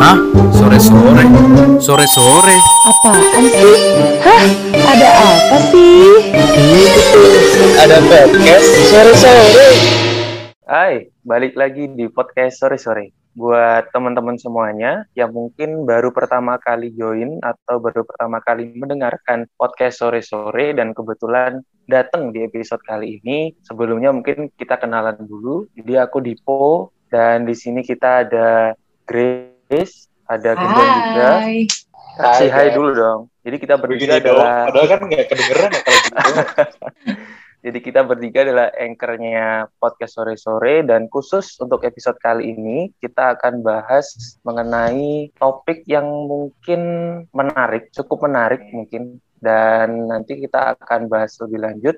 Hah? Sore-sore? Sore-sore? Apaan sih? Hah? Ada apa sih? Ada podcast sore-sore. Hai, balik lagi di podcast sore-sore. Buat teman-teman semuanya yang mungkin baru pertama kali join atau baru pertama kali mendengarkan podcast sore-sore dan kebetulan datang di episode kali ini. Sebelumnya mungkin kita kenalan dulu. Jadi aku Dipo dan di sini kita ada Grace, ada Gendon juga. Hai. Hai, hai dulu dong. Jadi kita bertiga dong. adalah Padahal kan nggak kedengeran ya kalau gitu. Jadi kita bertiga adalah anchornya podcast sore-sore dan khusus untuk episode kali ini kita akan bahas mengenai topik yang mungkin menarik, cukup menarik mungkin dan nanti kita akan bahas lebih lanjut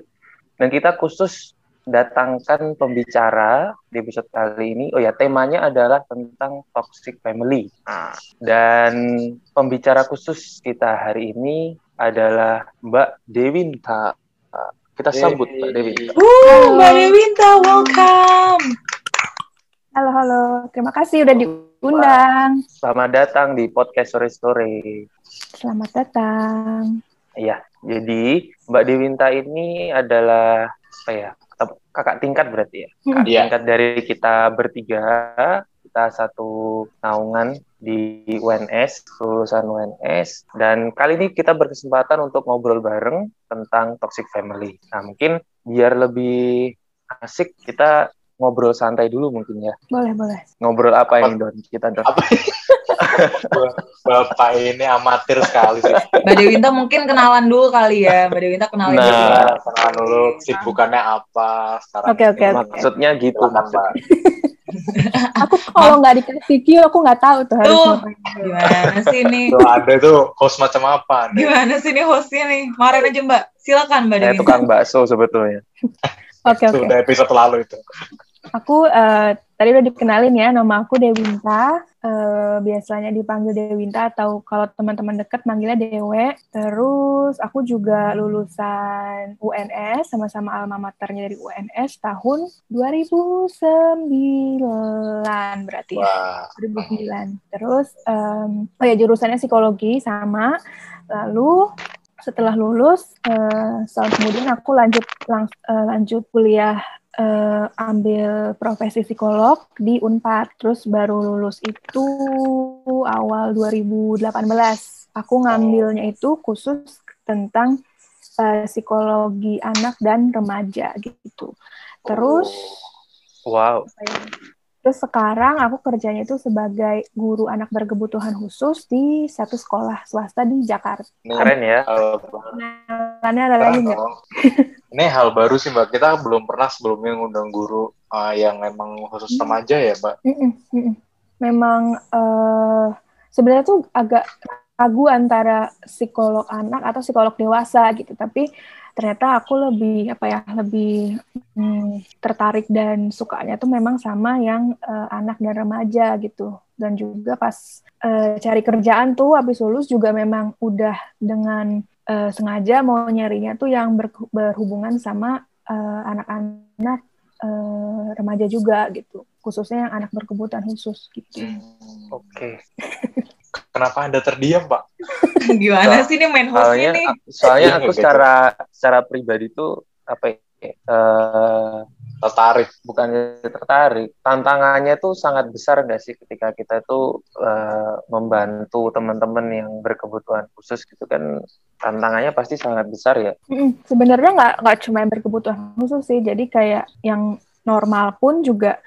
dan kita khusus datangkan pembicara di episode kali ini. Oh ya, temanya adalah tentang toxic family. Dan pembicara khusus kita hari ini adalah Mbak Dewinta. Kita sambut Mbak Dewinta. Uh, Mbak Dewinta, welcome. Halo, halo. Terima kasih udah diundang. Selamat datang di podcast sore-sore. Selamat datang. Iya, jadi Mbak Dewinta ini adalah apa ya? Kakak tingkat berarti ya. Kakak Iya. tingkat dari kita bertiga. Kita satu naungan di UNS, lulusan UNS. Dan kali ini kita berkesempatan untuk ngobrol bareng tentang toxic family. Nah, mungkin biar lebih asik kita ngobrol santai dulu mungkin ya. Boleh, boleh. Ngobrol apa, Apa? ini Don? Kita Don. Apa? Bapak ini amatir sekali sih. Mbak Dewinta mungkin kenalan dulu kali ya. Mbak Dewinta kenalin Nah. dulu. Nah, kenalan dulu sibukannya apa sekarang. Oke, oke, ini. oke. Maksudnya gitu. Mbak. Aku kalau nggak dikasih cue, aku nggak tahu tuh harus Tuh. ngapain. Gimana sih nih? Tuh ada tuh host macam apa nih? Gimana sih nih hostnya nih? Kemarin aja Mbak. Silakan Mbak Saya tukang bakso sebetulnya. Oke, oke. Sudah episode lalu itu. Aku eh, tadi udah dikenalin ya, nama aku Dewinta. Eh, biasanya dipanggil Dewinta atau kalau teman-teman deket manggilnya Dewe. Terus aku juga lulusan UNS, sama-sama alma maternya dari UNS tahun 2009 berarti ya. Wah. 2009. Terus em, oh ya jurusannya psikologi sama. Lalu setelah lulus setahun kemudian aku lanjut lang- eh, lanjut kuliah eh, ambil profesi psikolog di Unpad. Terus baru lulus itu awal 2018. Aku ngambilnya itu khusus tentang eh, psikologi anak dan remaja gitu. Terus Wow. Terus sekarang aku kerjanya itu sebagai guru anak berkebutuhan khusus di satu sekolah swasta di Jakarta. Ini Keren ya. Kenalannya ada lagi nggak? Ini hal baru sih Mbak. Kita belum pernah sebelumnya ngundang guru uh, yang emang khusus remaja ya Mbak. Mm-mm, mm-mm. Memang eh, sebenarnya tuh agak ragu antara psikolog anak atau psikolog dewasa gitu. Tapi ternyata aku lebih apa ya lebih mm, tertarik dan sukanya tuh memang sama yang eh, anak dan remaja gitu. Dan juga pas eh, cari kerjaan tuh habis lulus juga memang udah dengan eh, sengaja mau nyarinya tuh yang ber- berhubungan sama anak-anak eh, remaja juga gitu khususnya yang anak berkebutuhan khusus gitu Oke. Kenapa Anda terdiam Pak? Gimana sih nih main hostnya Soalnya nih? soalnya Iya, aku gitu. secara secara pribadi tuh apa ya? eh, Tertarik. bukan tertarik. Tantangannya tuh sangat besar nggak sih ketika kita tuh eh, membantu teman-teman yang berkebutuhan khusus gitu kan tantangannya pasti sangat besar ya. Sebenarnya nggak nggak cuma yang berkebutuhan khusus sih jadi kayak yang normal pun juga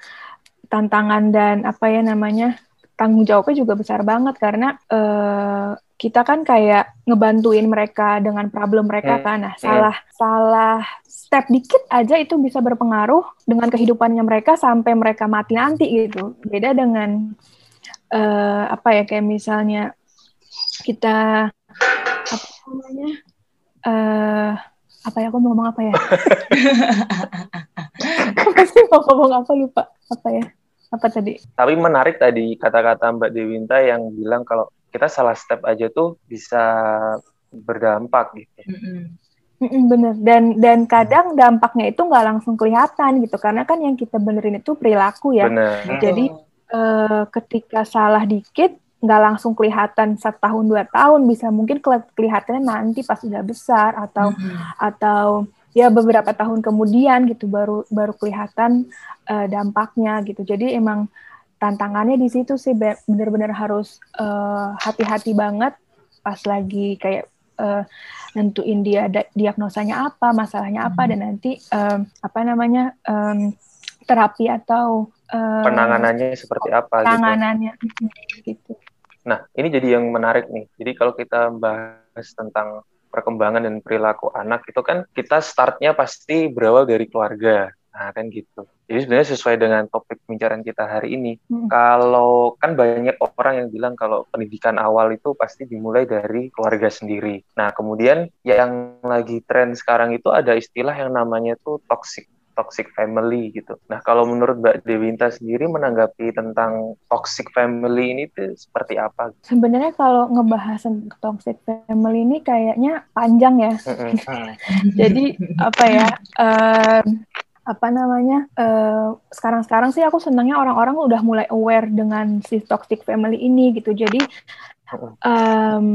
tantangan dan apa ya namanya tanggung jawabnya juga besar banget karena eh, kita kan kayak ngebantuin mereka dengan problem mereka Hmm. kan. Nah salah salah step dikit aja itu bisa berpengaruh dengan kehidupannya mereka sampai mereka mati nanti gitu. Beda dengan eh, apa ya kayak misalnya kita apa namanya eh apa ya aku mau ngomong apa ya? Apa sih mau ngomong apa lupa. Apa ya apa tadi Tapi menarik tadi kata-kata Mbak Dewinta yang bilang kalau kita salah step aja tuh bisa berdampak gitu. Mm-mm. Mm-mm, bener dan dan kadang dampaknya itu nggak langsung kelihatan gitu karena kan yang kita benerin itu perilaku ya Benar. jadi eh, ketika salah dikit nggak langsung kelihatan setahun dua tahun bisa mungkin keli- kelihatannya nanti pas udah besar atau Mm-mm. atau ya beberapa tahun kemudian gitu baru baru kelihatan eh, dampaknya gitu jadi emang tantangannya di situ sih be- bener-bener harus eh, hati-hati banget pas lagi kayak eh, nentuin dia diagnosanya apa masalahnya apa Hmm. dan nanti em, apa namanya em, terapi atau eh, Penanganannya seperti apa gitu. penanganannya gitu Nah, ini jadi yang menarik nih. Jadi kalau kita bahas tentang perkembangan dan perilaku anak itu kan kita startnya pasti berawal dari keluarga. Nah, kan gitu. Jadi sebenarnya sesuai dengan topik pembicaraan kita hari ini. Hmm. Kalau kan banyak orang yang bilang kalau pendidikan awal itu pasti dimulai dari keluarga sendiri. Nah, kemudian yang lagi tren sekarang itu ada istilah yang namanya tuh toxic toxic family gitu. Nah, kalau menurut Mbak Dewinta sendiri menanggapi tentang toxic family ini tuh seperti apa? sebenarnya kalau ngebahas tentang toxic family ini kayaknya panjang ya. Jadi apa ya em, apa namanya eh, sekarang-sekarang sih aku senangnya orang-orang udah mulai aware dengan si toxic family ini gitu. Jadi em,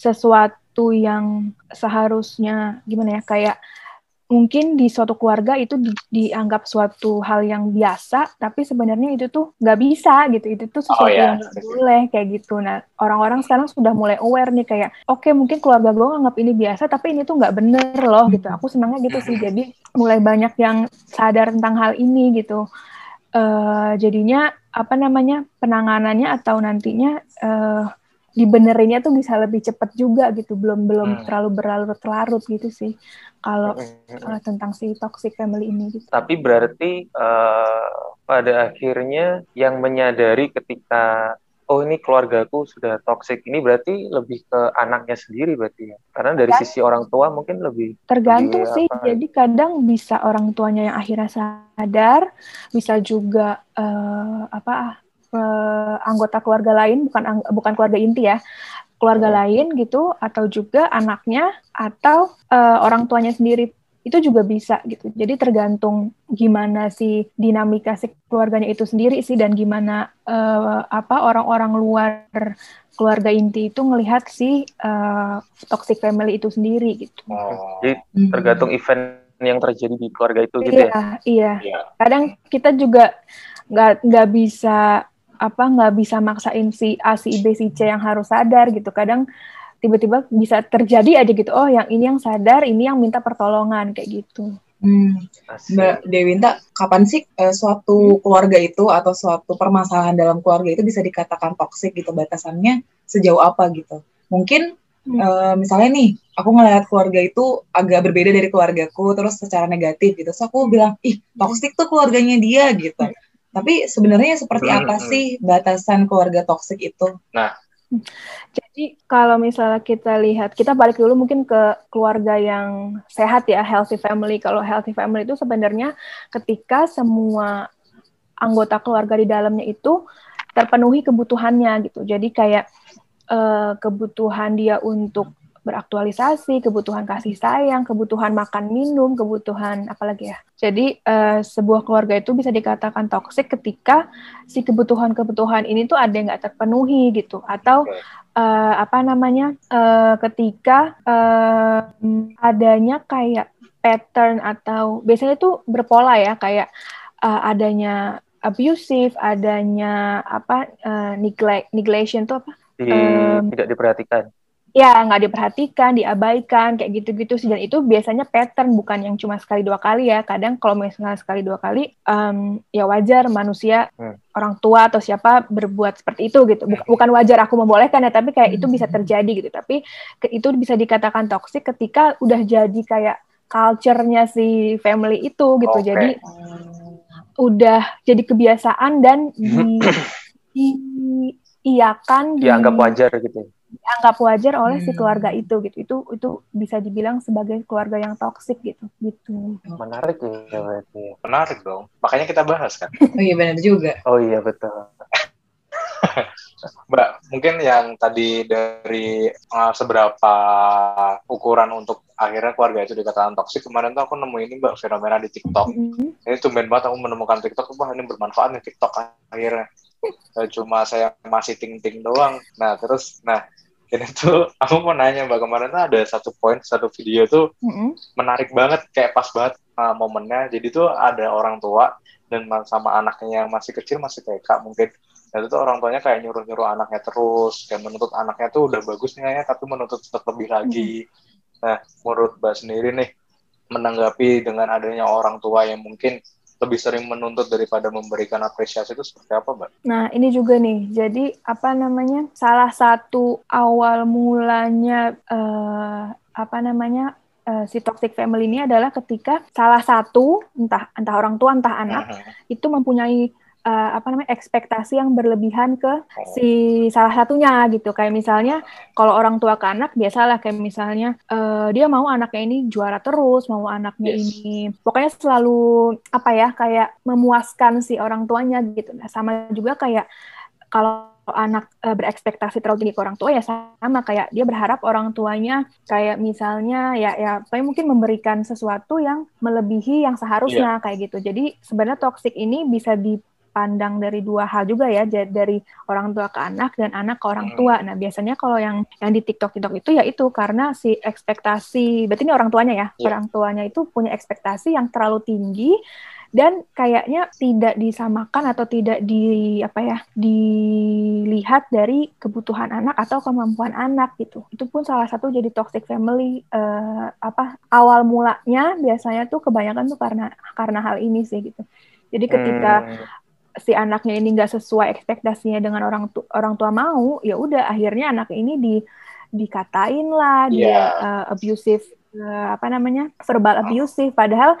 sesuatu yang seharusnya gimana ya kayak mungkin di suatu keluarga itu di- dianggap suatu hal yang biasa tapi sebenarnya itu tuh nggak bisa gitu. Itu tuh sesuatu iya, yang nggak boleh kayak gitu. Nah orang-orang sekarang sudah mulai aware nih kayak oke mungkin keluarga gue nganggap ini biasa tapi ini tuh nggak bener loh gitu. Aku senangnya gitu sih. Jadi mulai banyak yang sadar tentang hal ini gitu. Eh, jadinya apa namanya penanganannya atau nantinya eh, dibenerinnya tuh bisa lebih cepat juga gitu belum belum Hmm. terlalu berlarut-larut gitu sih kalau Mm-mm. eh, tentang si toxic family ini gitu. Tapi berarti eh, pada akhirnya yang menyadari ketika oh ini keluargaku sudah toxic ini berarti lebih ke anaknya sendiri berarti ya. Karena dari sisi orang tua mungkin lebih Tergantung Iya, sih, apa? jadi kadang bisa orang tuanya yang akhirnya sadar, bisa juga eh, apa eh, anggota keluarga lain, bukan ang- bukan keluarga inti ya, keluarga Hmm. lain gitu, atau juga anaknya atau eh, orang tuanya sendiri itu juga bisa gitu. Jadi tergantung gimana sih dinamika si keluarganya itu sendiri sih dan gimana eh, apa orang-orang luar keluarga inti itu ngelihat si eh, toxic family itu sendiri gitu. Oh, jadi Mm. tergantung event yang terjadi di keluarga itu gitu ya. Iya, iya. iya. Kadang kita juga nggak nggak bisa apa nggak bisa maksain si A, si B, si C yang harus sadar gitu. Kadang tiba-tiba bisa terjadi aja gitu. Oh, yang ini yang sadar, ini yang minta pertolongan kayak gitu. Hmm. Mbak Dewinta, kapan sih eh, suatu keluarga itu atau suatu permasalahan dalam keluarga itu bisa dikatakan toksik gitu batasannya sejauh apa gitu? Mungkin Hmm. eh, misalnya nih, aku ngelihat keluarga itu agak berbeda dari keluargaku terus secara negatif gitu. So aku bilang, ih toksik tuh keluarganya dia gitu. Tapi sebenarnya seperti Hmm, apa hmm. sih batasan keluarga toksik itu? Jadi kalau misalnya kita lihat, kita balik dulu mungkin ke keluarga yang sehat ya, healthy family. Kalau healthy family itu sebenarnya ketika semua anggota keluarga di dalamnya itu terpenuhi kebutuhannya gitu. Jadi kayak eh, kebutuhan dia untuk beraktualisasi, kebutuhan kasih sayang, kebutuhan makan minum, kebutuhan apalagi ya. Jadi eh, sebuah keluarga itu bisa dikatakan toksik ketika si kebutuhan-kebutuhan ini tuh ada yang nggak terpenuhi gitu, atau eh, apa namanya eh, ketika eh, adanya kayak pattern atau biasanya itu berpola ya kayak eh, adanya abusive, adanya apa eh, neglect, neglection tuh apa? Di- em, tidak diperhatikan. Ya nggak diperhatikan, diabaikan, kayak gitu-gitu sih. Dan itu biasanya pattern, bukan yang cuma sekali dua kali ya. Kadang kalau misalnya sekali dua kali, em, ya wajar manusia, Hmm. orang tua atau siapa berbuat seperti itu gitu. Buk- bukan wajar aku membolehkan ya, tapi kayak itu bisa terjadi gitu. Tapi itu bisa dikatakan toksik ketika udah jadi kayak culture-nya si family itu gitu. Oke. Jadi udah jadi kebiasaan dan di, diiakan, Dianggap di- wajar gitu. Dianggap wajar oleh si Hmm. keluarga itu gitu. Itu itu bisa dibilang sebagai keluarga yang toksik gitu. Gitu. Menarik ya berarti. Menarik dong. Makanya kita bahas kan. Oh iya benar juga. Oh iya betul. Mbak, mungkin yang tadi dari uh, seberapa ukuran untuk akhirnya keluarga itu dikatakan toksik kemarin tuh aku nemu ini mbak fenomena di TikTok Mm-mm. ini tumben banget aku menemukan TikTok wah ini bermanfaat nih TikTok akhirnya cuma saya masih ting ting doang. Nah terus nah ini tuh aku mau nanya mbak kemarin tuh ada satu poin satu video tuh Mm-mm. menarik banget kayak pas banget uh, momennya. Jadi tuh ada orang tua dan ma- sama anaknya yang masih kecil masih TK mungkin. Dan itu tuh orang tuanya kayak nyuruh nyuruh anaknya terus kayak menuntut anaknya tuh udah bagus nih ya tapi menuntut tetap lebih lagi. Nah menurut mbak sendiri nih menanggapi dengan adanya orang tua yang mungkin lebih sering menuntut daripada memberikan apresiasi itu seperti apa mbak? Nah, ini juga nih. Jadi, apa namanya? Salah satu awal mulanya eh, apa namanya? eh, si toxic family ini adalah ketika salah satu entah entah orang tua entah anak Mhm. itu mempunyai eh, apa namanya ekspektasi yang berlebihan ke Oh, si salah satunya gitu. Kayak misalnya kalau orang tua ke anak biasalah. Kayak misalnya eh, dia mau anaknya ini juara terus mau anaknya Yes. ini pokoknya selalu apa ya kayak memuaskan si orang tuanya gitu. Nah sama juga kayak kalau anak eh, berekspektasi terlalu tinggi ke orang tua ya sama. Kayak dia berharap orang tuanya kayak misalnya ya ya mungkin memberikan sesuatu yang melebihi yang seharusnya kayak gitu. Jadi sebenarnya toxic ini bisa dipandang dari dua hal juga ya dari orang tua ke anak dan anak ke orang Hmm. tua nah biasanya kalau yang yang di TikTok TikTok itu ya itu karena si ekspektasi berarti ini orang tuanya ya Iya. orang tuanya itu punya ekspektasi yang terlalu tinggi dan kayaknya tidak disamakan atau tidak di apa ya dilihat dari kebutuhan anak atau kemampuan anak gitu itu pun salah satu jadi toxic family eh, apa awal mulanya biasanya tuh kebanyakan tuh karena karena hal ini sih gitu jadi ketika Hmm. Si anaknya ini nggak sesuai ekspektasinya dengan orang tu orang tua mau ya udah akhirnya anak ini di dikatain lah dia Iya. eh, abusive eh, apa namanya verbal abusive. Padahal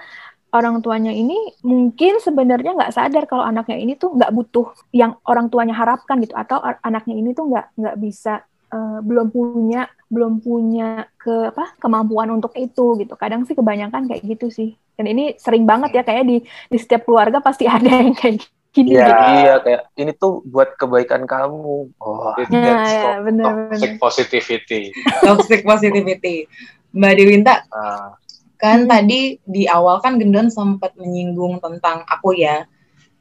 orang tuanya ini mungkin sebenarnya nggak sadar kalau anaknya ini tuh nggak butuh yang orang tuanya harapkan gitu. Atau anaknya ini tuh nggak nggak bisa eh, belum punya belum punya ke apa kemampuan untuk itu gitu. Kadang sih kebanyakan kayak gitu sih. Dan ini sering banget ya kayak di di setiap keluarga pasti ada yang kayak gini Iya. gitu. Iya kayak ini tuh buat kebaikan kamu. Oh, Nah, ya, bener, toxic positivity. Toxic positivity. Mbak Dewinta, Ah, kan Hmm. tadi di awal kan Gendon sempat menyinggung tentang aku ya,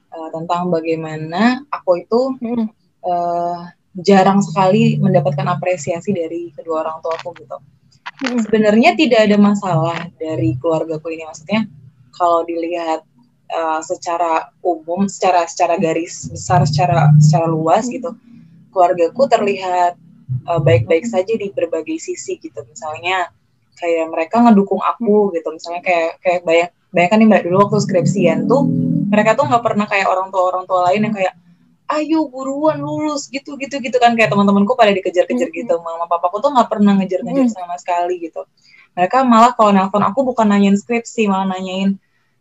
eh, tentang bagaimana aku itu Mm. eh, jarang sekali mendapatkan apresiasi dari kedua orang tuaku gitu. Mm. Sebenarnya tidak ada masalah dari keluargaku ini, maksudnya kalau dilihat eh, secara umum, secara secara garis besar, secara secara luas gitu, keluargaku terlihat eh, baik-baik saja di berbagai sisi gitu. Misalnya kayak mereka ngedukung aku gitu, misalnya kayak kayak banyak bayangkan nih mbak dulu waktu skripsian tuh mereka tuh nggak pernah kayak orang tua orang tua lain yang kayak ayo buruan lulus gitu gitu gitu kan. Kayak teman-temanku pada dikejar-kejar gitu. Mama papaku tuh nggak pernah ngejar-ngejar sama sekali gitu. Mereka malah kalau nelpon aku bukan nanyain skripsi malah nanyain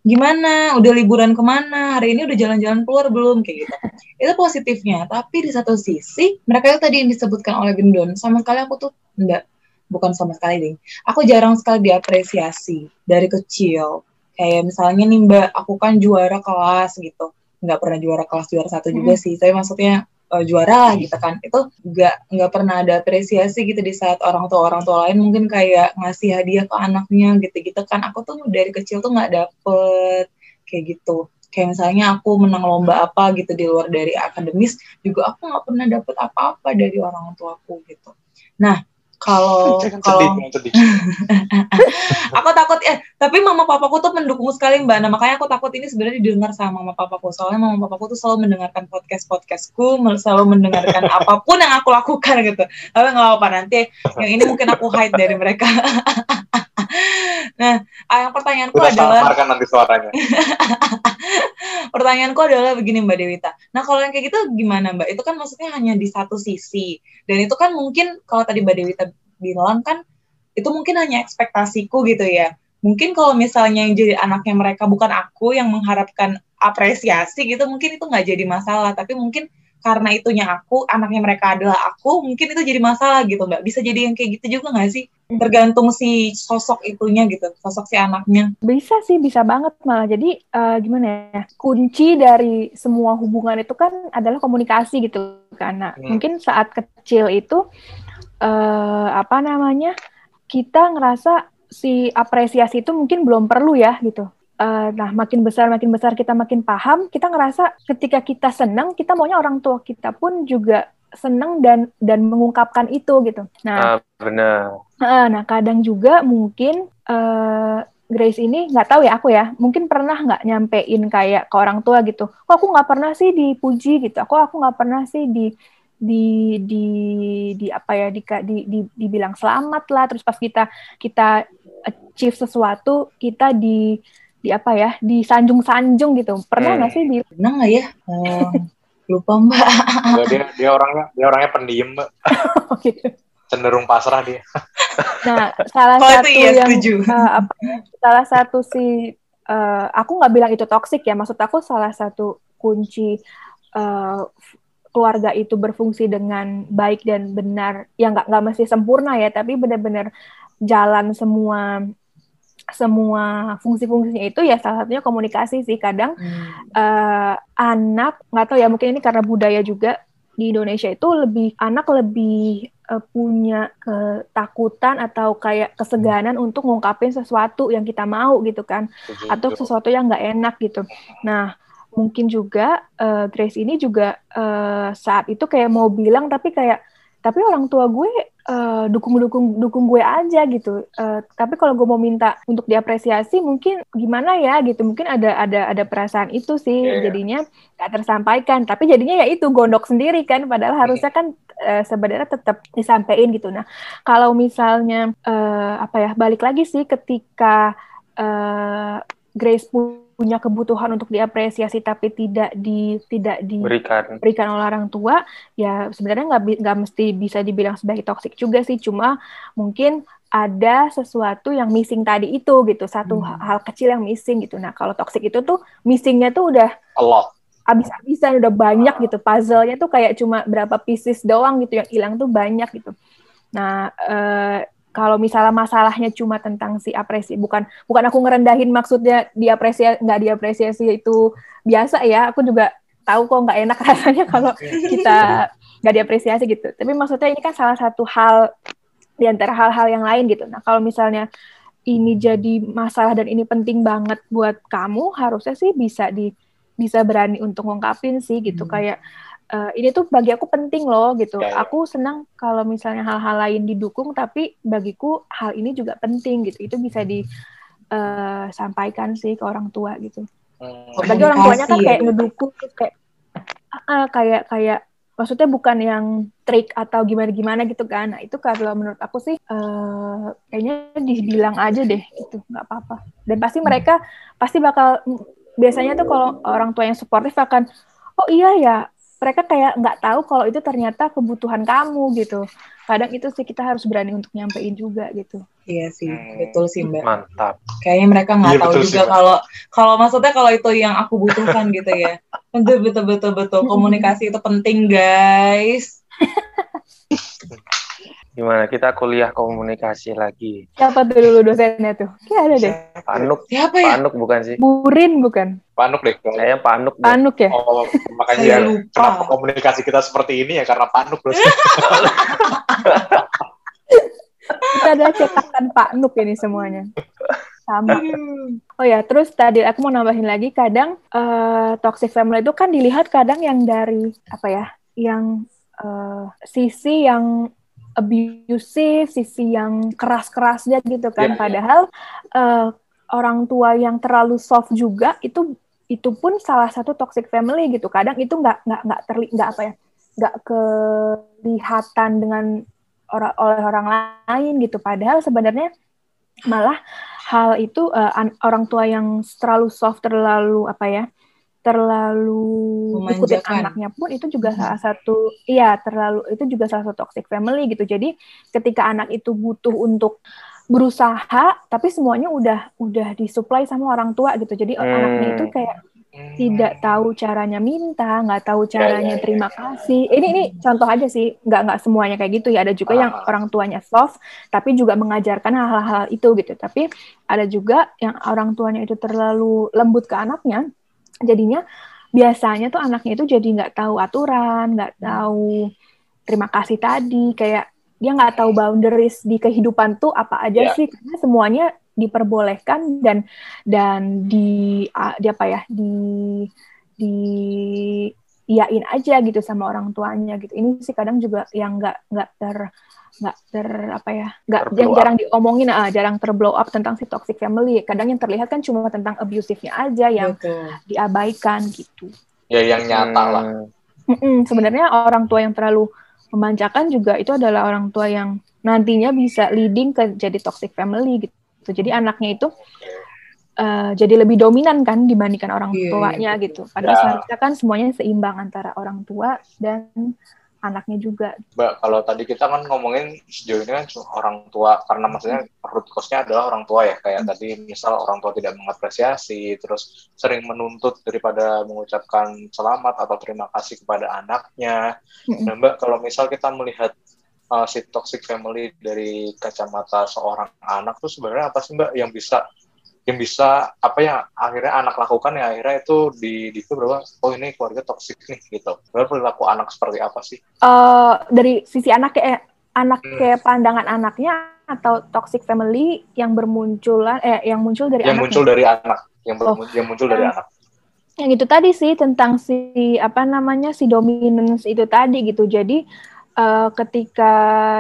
gimana? Udah liburan ke mana? Hari ini udah jalan-jalan keluar belum? Kayak gitu. Itu positifnya. Tapi di satu sisi mereka itu tadi yang disebutkan oleh Gendon sama sekali aku tuh enggak. Bukan sama sekali ding aku jarang sekali diapresiasi dari kecil. Kayak misalnya nih mbak aku kan juara kelas gitu. Nggak pernah juara kelas juara satu juga sih. Tapi maksudnya eh, juara lah gitu kan. Itu nggak nggak pernah ada apresiasi gitu di saat orang tua orang tua lain mungkin kayak ngasih hadiah ke anaknya gitu-gitu kan. Aku tuh dari kecil tuh nggak dapet kayak gitu. Kayak misalnya aku menang lomba apa gitu di luar dari akademis juga aku nggak pernah dapet apa-apa dari orang tuaku gitu. Nah kalau kalau aku takut ya tapi mama papaku tuh mendukung sekali mbak. Nah makanya aku takut ini sebenarnya didengar sama mama papaku. Soalnya mama papaku tuh selalu mendengarkan podcast podcastku selalu mendengarkan apa pun yang aku lakukan gitu. Tapi nggak apa-apa nanti yang ini mungkin aku hide dari mereka nah ah, yang pertanyaanku Kita adalah samarkan nanti suaranya. pertanyaanku adalah begini Mbak Dewita. Nah kalau yang kayak gitu gimana Mbak? Itu kan maksudnya hanya di satu sisi. Dan itu kan mungkin kalau tadi Mbak Dewita bilang kan itu mungkin hanya ekspektasiku gitu ya. Mungkin kalau misalnya yang jadi anaknya mereka bukan aku yang mengharapkan apresiasi gitu, mungkin itu nggak jadi masalah. Tapi mungkin karena itunya aku, anaknya mereka adalah aku, mungkin itu jadi masalah gitu Mbak. Bisa jadi yang kayak gitu juga nggak sih? Tergantung si sosok itunya gitu, sosok si anaknya. Bisa sih, bisa banget malah. Jadi eh, gimana ya? Kunci dari semua hubungan itu kan adalah komunikasi gitu. Karena Hmm. mungkin saat kecil itu eh apa namanya? Kita ngerasa si apresiasi itu mungkin belum perlu ya gitu. Uh, nah, makin besar makin besar kita makin paham, kita ngerasa ketika kita senang, kita maunya orang tua kita pun juga senang dan dan mengungkapkan itu gitu. Ah, Nah, benar. uh, nah kadang juga mungkin uh, Grace ini nggak tahu ya aku ya, mungkin pernah nggak nyampein kayak ke orang tua gitu. Kok aku nggak pernah sih dipuji gitu. Aku aku nggak pernah sih di di di di apa ya di, di, di dibilang selamat lah. Terus pas kita kita achieve sesuatu, kita di di apa ya disanjung-sanjung gitu pernah nggak Hmm. sih di Pernah nggak ya? Eh, lupa mbak. Enggak, dia dia orangnya dia orangnya pendiam mbak gitu. cenderung pasrah dia nah salah Kalau itu satu iya, yang setuju. eh, apa salah satu si eh, aku nggak bilang itu toksik ya maksud aku salah satu kunci eh, keluarga itu berfungsi dengan baik dan benar ya nggak nggak mesti sempurna ya tapi benar-benar jalan semua semua fungsi-fungsinya itu ya salah satunya komunikasi sih kadang Hmm. eh, anak nggak tahu ya mungkin ini karena budaya juga di Indonesia itu lebih anak lebih eh, punya ketakutan atau kayak keseganan untuk ngungkapin sesuatu yang kita mau gitu kan atau sesuatu yang nggak enak gitu. Nah mungkin juga eh, Grace ini juga eh, saat itu kayak mau bilang tapi kayak tapi orang tua gue eh, dukung-dukung dukung gue aja gitu. Eh, tapi kalau gue mau minta untuk diapresiasi mungkin gimana ya gitu. Mungkin ada ada ada perasaan itu sih Iya, iya. jadinya nggak tersampaikan. Tapi jadinya ya itu gondok sendiri kan. Padahal harusnya kan eh, sebenarnya tetap disampaikan gitu. Nah kalau misalnya eh, apa ya balik lagi sih ketika eh, Grace punya kebutuhan untuk diapresiasi tapi tidak di tidak di Berikan. diberikan oleh orang tua ya sebenarnya nggak nggak mesti bisa dibilang sebagai toksik juga sih. Cuma mungkin ada sesuatu yang missing tadi itu gitu satu Hmm. hal kecil yang missing gitu. Nah kalau toksik itu tuh missingnya tuh udah a lot. abis-abisan udah banyak gitu. Puzzle-nya tuh kayak cuma berapa pieces doang gitu yang hilang tuh banyak gitu. Nah eh, kalau misalnya masalahnya cuma tentang si apresiasi bukan bukan aku ngerendahin maksudnya diapresiasi nggak diapresiasi itu biasa ya. Aku juga tahu kok nggak enak rasanya kalau kita nggak diapresiasi gitu. Tapi maksudnya ini kan salah satu hal di antara hal-hal yang lain gitu. Nah kalau misalnya ini jadi masalah dan ini penting banget buat kamu harusnya sih bisa di bisa berani untuk ngungkapin sih gitu. Hmm. kayak eh, ini tuh bagi aku penting loh gitu Ya, ya. aku senang kalau misalnya hal-hal lain didukung tapi bagiku hal ini juga penting gitu itu bisa disampaikan sih ke orang tua gitu Hmm. bagi orang tuanya kan ya, kayak Bu. ngedukung kayak ah, kayak kayak maksudnya bukan yang trik atau gimana gimana gitu kan nah itu kalau menurut aku sih eh, kayaknya dibilang aja deh itu nggak apa-apa dan pasti mereka pasti bakal biasanya tuh kalau orang tua yang suportif akan oh iya ya mereka kayak nggak tahu kalau itu ternyata kebutuhan kamu gitu kadang itu sih kita harus berani untuk nyampein juga gitu Iya sih, Hmm. betul sih mbak. Mantap. Kayaknya mereka nggak Iya, tahu juga kalau kalau maksudnya kalau itu yang aku butuhkan gitu ya. Betul betul betul betul. Komunikasi itu penting guys. Gimana kita kuliah komunikasi lagi? siapa tuh dulu dosennya tuh kayak ada deh Panuk, Siapa ya? Panuk bukan sih? Burin bukan Panuk deh Saya Panuk deh. Panuk ya Oh, makanya Saya ya, lupa. kenapa komunikasi kita seperti ini ya karena Panuk terus. kita ada cetakan Pak Nuk ini semuanya sama oh ya terus tadi aku mau nambahin lagi kadang eh, toxic family itu kan dilihat kadang yang dari apa ya yang eh, sisi yang abusive sisi yang keras-kerasnya gitu kan. Iya, iya. padahal eh, orang tua yang terlalu soft juga itu itu pun salah satu toxic family gitu. Kadang itu nggak nggak nggak terli nggak apa ya nggak kelihatan dengan orang oleh orang lain gitu. Padahal sebenarnya malah hal itu an- orang tua yang terlalu soft terlalu apa ya terlalu ikutin Memanjakan. anaknya pun itu juga Hmm. salah satu iya terlalu itu juga salah satu toxic family gitu jadi ketika anak itu butuh untuk berusaha tapi semuanya udah udah disuplai sama orang tua gitu jadi Hmm. anaknya itu kayak tidak tahu caranya minta, nggak tahu caranya ya, ya, terima ya. kasih. Ini ini contoh aja sih, nggak nggak semuanya kayak gitu ya. Ada juga yang Ah. orang tuanya soft, tapi juga mengajarkan hal-hal itu gitu. Tapi ada juga yang orang tuanya itu terlalu lembut ke anaknya, jadinya biasanya tuh anaknya itu jadi nggak tahu aturan, nggak tahu terima kasih tadi, kayak dia nggak tahu boundaries di kehidupan tuh apa aja Iya. sih karena semuanya diperbolehkan dan dan di, di apa ya di di iyain aja gitu sama orang tuanya gitu ini sih kadang juga yang nggak nggak ter nggak ter apa ya nggak yang up. jarang diomongin ah jarang terblow up tentang si toxic family kadang yang terlihat kan cuma tentang abusive-nya aja yang Betul. diabaikan gitu ya yang nyata lah Hmm. Mm-mm, sebenarnya orang tua yang terlalu memanjakan juga itu adalah orang tua yang nantinya bisa leading ke jadi toxic family gitu. Jadi anaknya itu eh, jadi lebih dominan kan dibandingkan orang Iya, tuanya gitu. Padahal Ya. seharusnya kan semuanya seimbang antara orang tua dan anaknya juga. Mbak, kalau tadi kita kan ngomongin sejauh ini kan orang tua, karena maksudnya root cause-nya adalah orang tua ya. Kayak tadi misal orang tua tidak mengapresiasi, terus sering menuntut daripada mengucapkan selamat atau terima kasih kepada anaknya. Mm-mm. Nah Mbak, kalau misal kita melihat uh, si toxic family dari kacamata seorang anak tuh sebenarnya apa sih Mbak yang bisa yang bisa apa yang akhirnya anak lakukan ya akhirnya itu di di itu berapa oh ini keluarga toxic nih gitu. Sebenarnya perilaku anak seperti apa sih? Eh, dari sisi anak eh anak Hmm. kayak pandangan anaknya atau toxic family yang bermunculan eh yang muncul dari yang anaknya? muncul dari anak yang, Oh. yang muncul dari anak yang itu tadi sih tentang si apa namanya si dominance itu tadi gitu jadi eh, ketika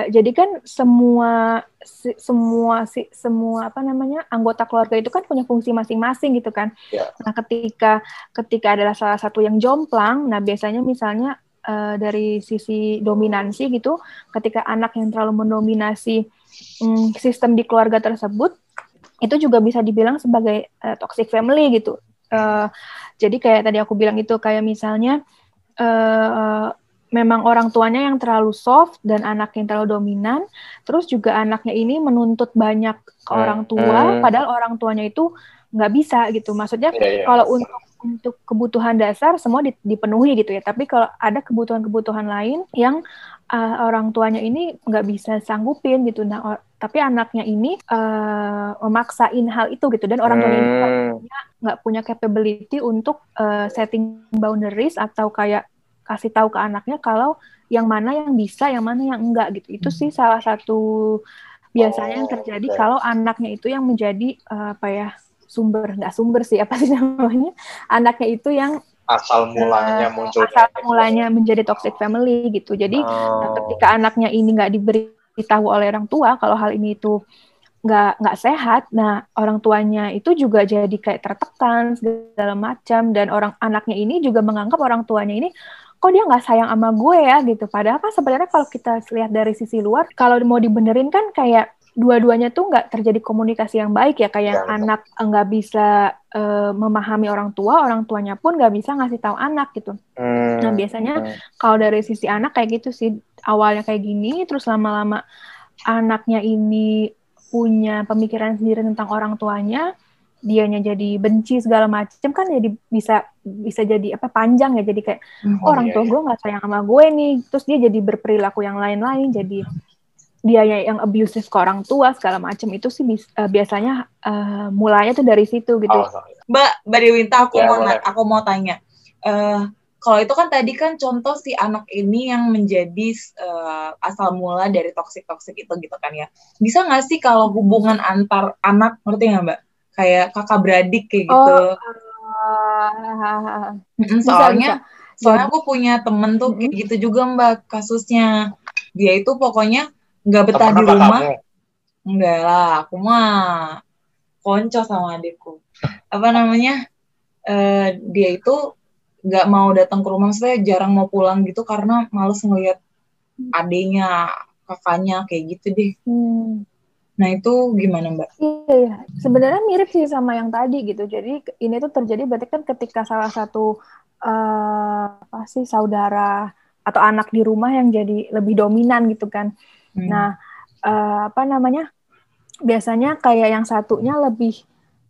jadi kan semua si- semua si, semua apa namanya anggota keluarga itu kan punya fungsi masing-masing gitu kan Ya. nah ketika ketika adalah salah satu yang jomplang nah biasanya misalnya eh, dari sisi dominansi gitu ketika anak yang terlalu mendominasi mm, sistem di keluarga tersebut itu juga bisa dibilang sebagai eh, toxic family gitu Eh, jadi kayak tadi aku bilang itu kayak misalnya eh memang orang tuanya yang terlalu soft dan anak yang terlalu dominan, terus juga anaknya ini menuntut banyak ke Hmm. orang tua, Hmm. padahal orang tuanya itu nggak bisa gitu. Maksudnya Iya, iya. kalau untuk untuk kebutuhan dasar semua di- dipenuhi gitu ya, tapi kalau ada kebutuhan-kebutuhan lain yang eh, orang tuanya ini nggak bisa sanggupin gitu, nah tapi anaknya ini eh, memaksain hal itu gitu dan orang tuanya nggak Hmm. nggak punya capability untuk uh, setting boundaries atau kayak kasih tahu ke anaknya kalau yang mana yang bisa, yang mana yang enggak gitu. Itu sih salah satu biasanya yang Oh, terjadi oke. kalau anaknya itu yang menjadi uh, apa ya sumber nggak sumber sih apa sih namanya anaknya itu yang asal mulanya uh, muncul asal mulanya menjadi toxic family gitu. Jadi Oh. Nah, ketika anaknya ini nggak diberitahu oleh orang tua kalau hal ini itu nggak nggak sehat, nah orang tuanya itu juga jadi kayak tertekan segala macam dan orang anaknya ini juga menganggap orang tuanya ini kok dia nggak sayang sama gue ya gitu. Padahal kan sebenarnya kalau kita lihat dari sisi luar, kalau mau dibenerin kan kayak dua-duanya tuh nggak terjadi komunikasi yang baik ya kayak Ya, anak nggak bisa eh, memahami orang tua, orang tuanya pun nggak bisa ngasih tahu anak gitu. Hmm. Nah biasanya Hmm. kalau dari sisi anak kayak gitu sih awalnya kayak gini terus lama-lama anaknya ini punya pemikiran sendiri tentang orang tuanya dianya jadi benci segala macam kan jadi bisa bisa jadi apa panjang ya jadi kayak Hmm. oh, orang iya, tua iya. gue nggak sayang sama gue nih terus dia jadi berperilaku yang lain-lain jadi dianya yang abusive ke orang tua segala macam itu sih bis- eh, biasanya eh, mulanya tuh dari situ gitu Oh, sorry. Mbak, Mbak Dewinta, aku Ya, mau boleh. na- aku mau tanya. Eh, kalau itu kan tadi kan contoh si anak ini yang menjadi eh, asal mula dari toxic toxic itu gitu kan ya. Bisa nggak sih kalau hubungan antar anak, ngerti nggak Mbak? Kayak kakak beradik kayak gitu. oh ah, Mm-mm, bisa, soalnya, bisa. soalnya aku punya temen tuh kayak gitu juga Mbak kasusnya. Dia itu pokoknya nggak betah di rumah. kamu? Enggak lah, aku mah konco sama adikku. Apa namanya? Eh dia itu nggak mau datang ke rumah, maksudnya jarang mau pulang gitu karena males ngelihat adiknya, kakaknya kayak gitu deh. Hmm. Nah itu gimana Mbak? Iya, iya. sebenarnya mirip sih sama yang tadi gitu. Jadi ini tuh terjadi berarti kan ketika salah satu eh, apa sih saudara atau anak di rumah yang jadi lebih dominan gitu kan. Hmm. Nah, eh, apa namanya? Biasanya kayak yang satunya lebih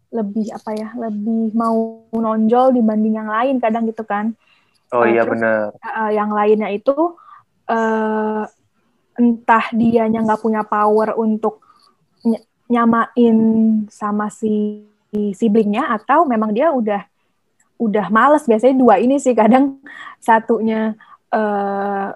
lebih apa ya? Lebih mau nonjol dibanding yang lain kadang gitu kan. Oh Eh, iya terus- benar. Eh, yang lainnya itu eh, entah dianya nggak punya power untuk nyamain sama si siblingnya atau memang dia udah udah males? Biasanya dua ini sih kadang satunya eh,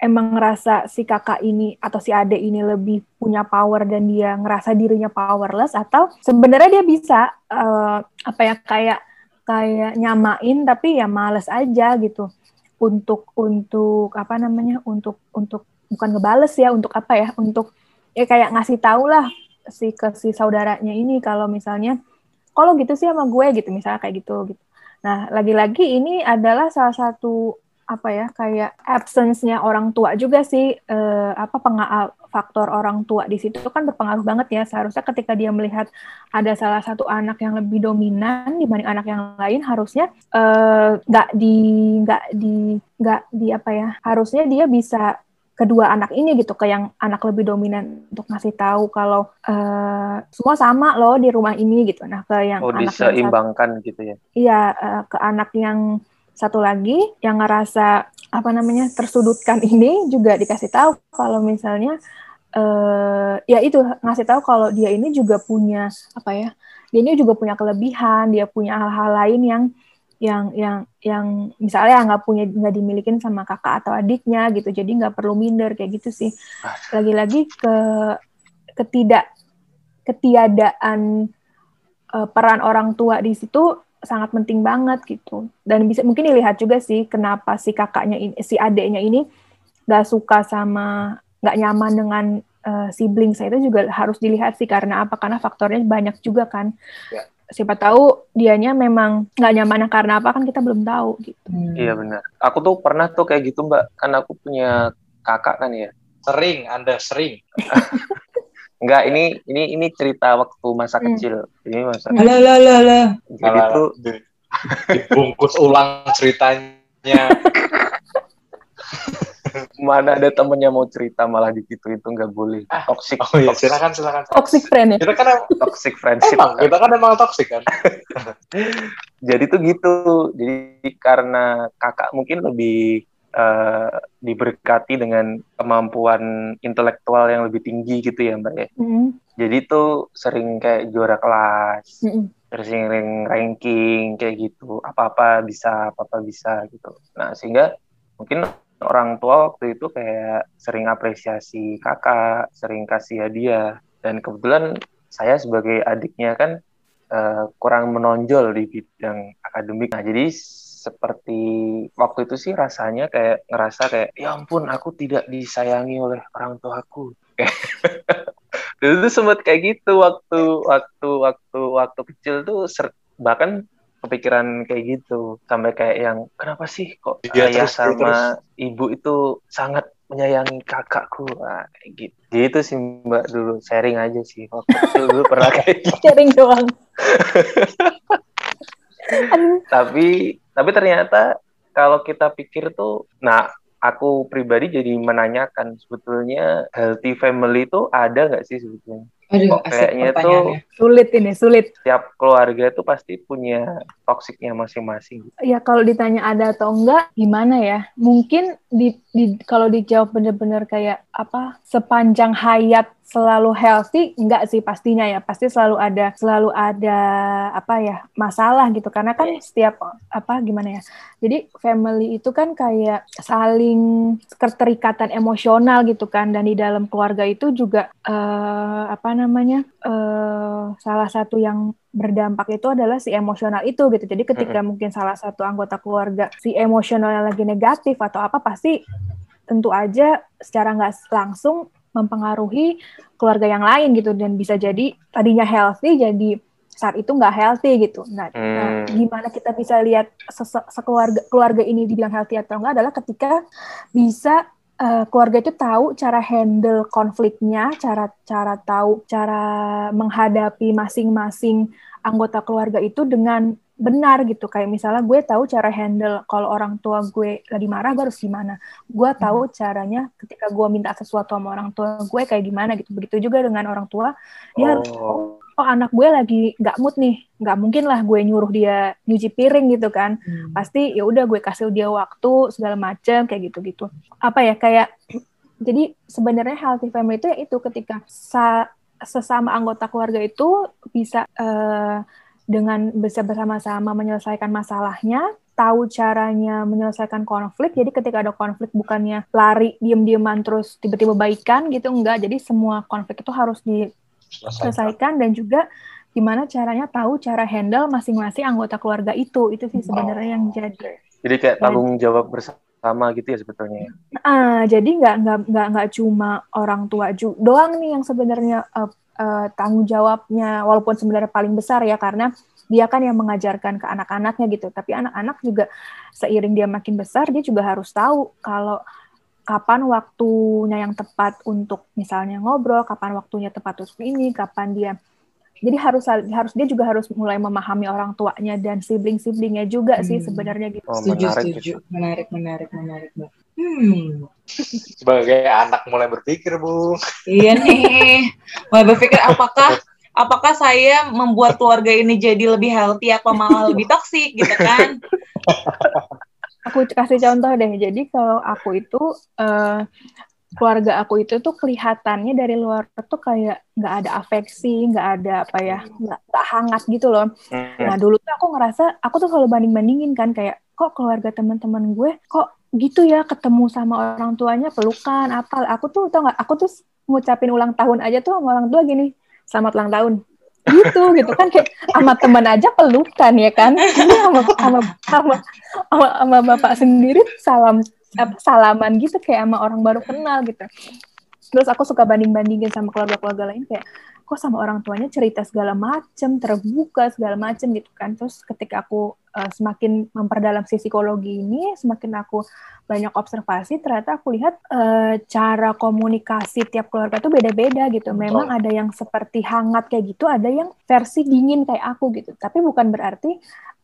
emang ngerasa si kakak ini atau si adik ini lebih punya power dan dia ngerasa dirinya powerless atau sebenarnya dia bisa uh, apa ya kayak kayak nyamain tapi ya males aja gitu. Untuk untuk apa namanya untuk untuk bukan ngebales ya untuk apa ya untuk ya kayak ngasih tahu lah si ke si saudaranya ini kalau misalnya kalau gitu sih sama gue gitu misalnya kayak gitu gitu. Nah lagi-lagi ini adalah salah satu apa ya kayak absence-nya orang tua juga sih eh, apa pengal faktor orang tua di situ kan berpengaruh banget ya. Seharusnya ketika dia melihat ada salah satu anak yang lebih dominan dibanding anak yang lain harusnya nggak eh, di nggak di nggak di apa ya harusnya dia bisa kedua anak ini gitu ke yang anak lebih dominan untuk ngasih tahu kalau uh, semua sama loh di rumah ini gitu. Nah ke yang oh, anak diseimbangkan gitu ya? Iya uh, ke anak yang satu lagi yang ngerasa apa namanya tersudutkan ini juga dikasih tahu kalau misalnya uh, ya itu ngasih tahu kalau dia ini juga punya apa ya dia ini juga punya kelebihan dia punya hal-hal lain yang yang yang yang misalnya nggak punya nggak dimilikin sama kakak atau adiknya gitu. Jadi nggak perlu minder kayak gitu sih. Lagi-lagi ke ketidak ketiadaan uh, peran orang tua di situ sangat penting banget gitu. Dan bisa mungkin dilihat juga sih kenapa si kakaknya ini si adeknya ini gak suka sama gak nyaman dengan uh, sibling saya itu juga harus dilihat sih karena apa? Karena faktornya banyak juga kan. Ya. Siapa tahu dianya memang nggak nyaman karena apa kan kita belum tahu gitu hmm. iya benar aku tuh pernah tuh kayak gitu mbak kan aku punya kakak kan ya sering anda sering Enggak, ini ini ini cerita waktu masa hmm. kecil. Ini masa. Lah lah lah lah. Jadi tuh dibungkus ulang ceritanya. Mana ada temennya mau cerita malah di situ itu nggak boleh. Ah, toxic. Oh iya, silakan silakan. Toxic friend ya. Kita kan toxic friendship. Emang, kan? kita kan emang toxic kan. Jadi tuh gitu. Jadi karena kakak mungkin lebih uh, diberkati dengan kemampuan intelektual yang lebih tinggi gitu ya mbak ya. Mm. Jadi tuh sering kayak juara kelas, mm. sering ranking kayak gitu, apa-apa bisa, apa-apa bisa gitu. Nah sehingga mungkin orang tua waktu itu kayak sering apresiasi kakak, sering kasih hadiah, dan kebetulan saya sebagai adiknya kan uh, kurang menonjol di bidang akademik. Nah jadi seperti waktu itu sih rasanya kayak ngerasa kayak ya ampun aku tidak disayangi oleh orang tuaku dulu tuh sempat kayak gitu waktu waktu waktu waktu kecil tuh bahkan kepikiran kayak gitu. Sampai kayak yang kenapa sih kok ya, ayah terus, sama terus. ibu itu sangat menyayangi kakakku? Nah, kayak gitu gitu sih mbak dulu. Sharing aja sih waktu kecil dulu pernah kayak gitu. Sharing doang. Tapi tapi ternyata kalau kita pikir tuh nah aku pribadi jadi menanyakan sebetulnya healthy family itu ada nggak sih sebetulnya Aduh, kayaknya tuh sulit ini sulit. Tiap keluarga itu pasti punya toksiknya masing-masing. Ya kalau ditanya ada atau enggak, gimana ya? Mungkin di, di kalau dijawab bener-bener kayak apa sepanjang hayat selalu healthy enggak sih pastinya ya. Pasti selalu ada selalu ada apa ya masalah gitu. Karena kan setiap apa gimana ya? Jadi family itu kan kayak saling keterikatan emosional gitu kan. Dan di dalam keluarga itu juga uh, apa namanya uh, salah satu yang berdampak itu adalah si emosional itu gitu jadi ketika mungkin salah satu anggota keluarga si emosionalnya lagi negatif atau apa pasti tentu aja secara nggak langsung mempengaruhi keluarga yang lain gitu dan bisa jadi tadinya healthy jadi saat itu nggak healthy gitu. Nah, hmm. nah, gimana kita bisa lihat sekeluarga keluarga ini dibilang healthy atau enggak adalah ketika bisa uh, keluarga itu tahu cara handle konfliknya, cara cara tahu cara menghadapi masing-masing anggota keluarga itu dengan benar gitu kayak misalnya gue tahu cara handle kalau orang tua gue lagi marah gue harus gimana gue tahu hmm. caranya ketika gue minta sesuatu sama orang tua gue kayak gimana gitu begitu juga dengan orang tua dia oh. harus oh anak gue lagi nggak mood nih nggak mungkin lah gue nyuruh dia nyuci piring gitu kan hmm. pasti ya udah gue kasih dia waktu segala macem kayak gitu gitu apa ya kayak jadi sebenarnya healthy family itu ya itu ketika sa sesama anggota keluarga itu bisa uh, dengan bisa bersama-sama menyelesaikan masalahnya tahu caranya menyelesaikan konflik. Jadi ketika ada konflik bukannya lari diem-dieman terus tiba-tiba baikan gitu enggak. Jadi semua konflik itu harus diselesaikan dan juga gimana caranya tahu cara handle masing-masing anggota keluarga itu. Itu sih sebenarnya yang jadi. Jadi kayak tanggung jawab bersama gitu ya sebetulnya. Ah, jadi nggak nggak nggak nggak cuma orang tua doang nih yang sebenarnya uh, uh, tanggung jawabnya walaupun sebenarnya paling besar ya karena dia kan yang mengajarkan ke anak-anaknya gitu. Tapi anak-anak juga seiring dia makin besar dia juga harus tahu kalau kapan waktunya yang tepat untuk misalnya ngobrol, kapan waktunya tepat untuk ini, kapan dia jadi harus harus dia juga harus mulai memahami orang tuanya dan sibling siblingnya juga hmm. sih sebenarnya gitu. Oh, setuju, menarik, setuju. Gitu. Menarik, menarik, menarik. Hmm. Sebagai anak mulai berpikir, Bu. Iya nih, mulai berpikir apakah apakah saya membuat keluarga ini jadi lebih healthy apa malah lebih toksik gitu kan? Aku kasih contoh deh. Jadi kalau aku itu uh, keluarga aku itu tuh kelihatannya dari luar tuh kayak nggak ada afeksi, nggak ada apa ya, nggak hangat gitu loh. Hmm. Nah dulu tuh aku ngerasa aku tuh selalu banding bandingin kan kayak kok keluarga teman-teman gue kok gitu ya ketemu sama orang tuanya pelukan apa aku tuh tau nggak aku tuh ngucapin ulang tahun aja tuh sama orang tua gini selamat ulang tahun gitu gitu. Kan kayak sama teman aja pelukan ya kan? Ini sama sama sama sama, sama bapak sendiri salam apa salaman gitu kayak sama orang baru kenal gitu. Terus aku suka banding bandingin sama keluarga-keluarga lain kayak kok sama orang tuanya cerita segala macem terbuka segala macem gitu kan. Terus ketika aku uh, semakin memperdalam si psikologi ini semakin aku banyak observasi ternyata aku lihat uh, cara komunikasi tiap keluarga tuh beda-beda gitu. Memang oh. ada yang seperti hangat kayak gitu ada yang versi dingin kayak aku gitu. Tapi bukan berarti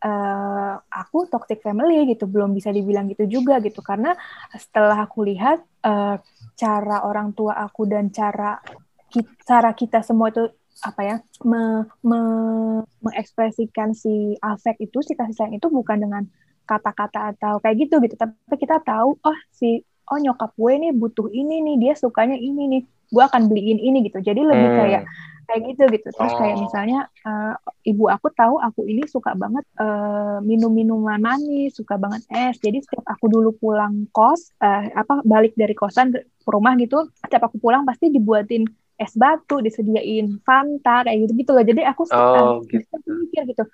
uh, aku toxic family gitu belum bisa dibilang gitu juga gitu. Karena setelah aku lihat uh, cara orang tua aku dan cara kita, cara kita semua itu apa ya me, me, mengekspresikan si afek itu si kasih sayang itu bukan dengan kata-kata atau kayak gitu gitu tapi kita tahu oh si oh nyokap gue nih butuh ini nih dia sukanya ini nih gue akan beliin ini gitu jadi lebih hmm. kayak kayak gitu gitu terus oh. kayak misalnya uh, ibu aku tahu aku ini suka banget uh, minum minuman manis suka banget es jadi setiap aku dulu pulang kos uh, apa balik dari kosan ke rumah gitu setiap aku pulang pasti dibuatin es batu disediain fanta kayak gitu gitu loh jadi aku suka oh, gitu. mikir gitu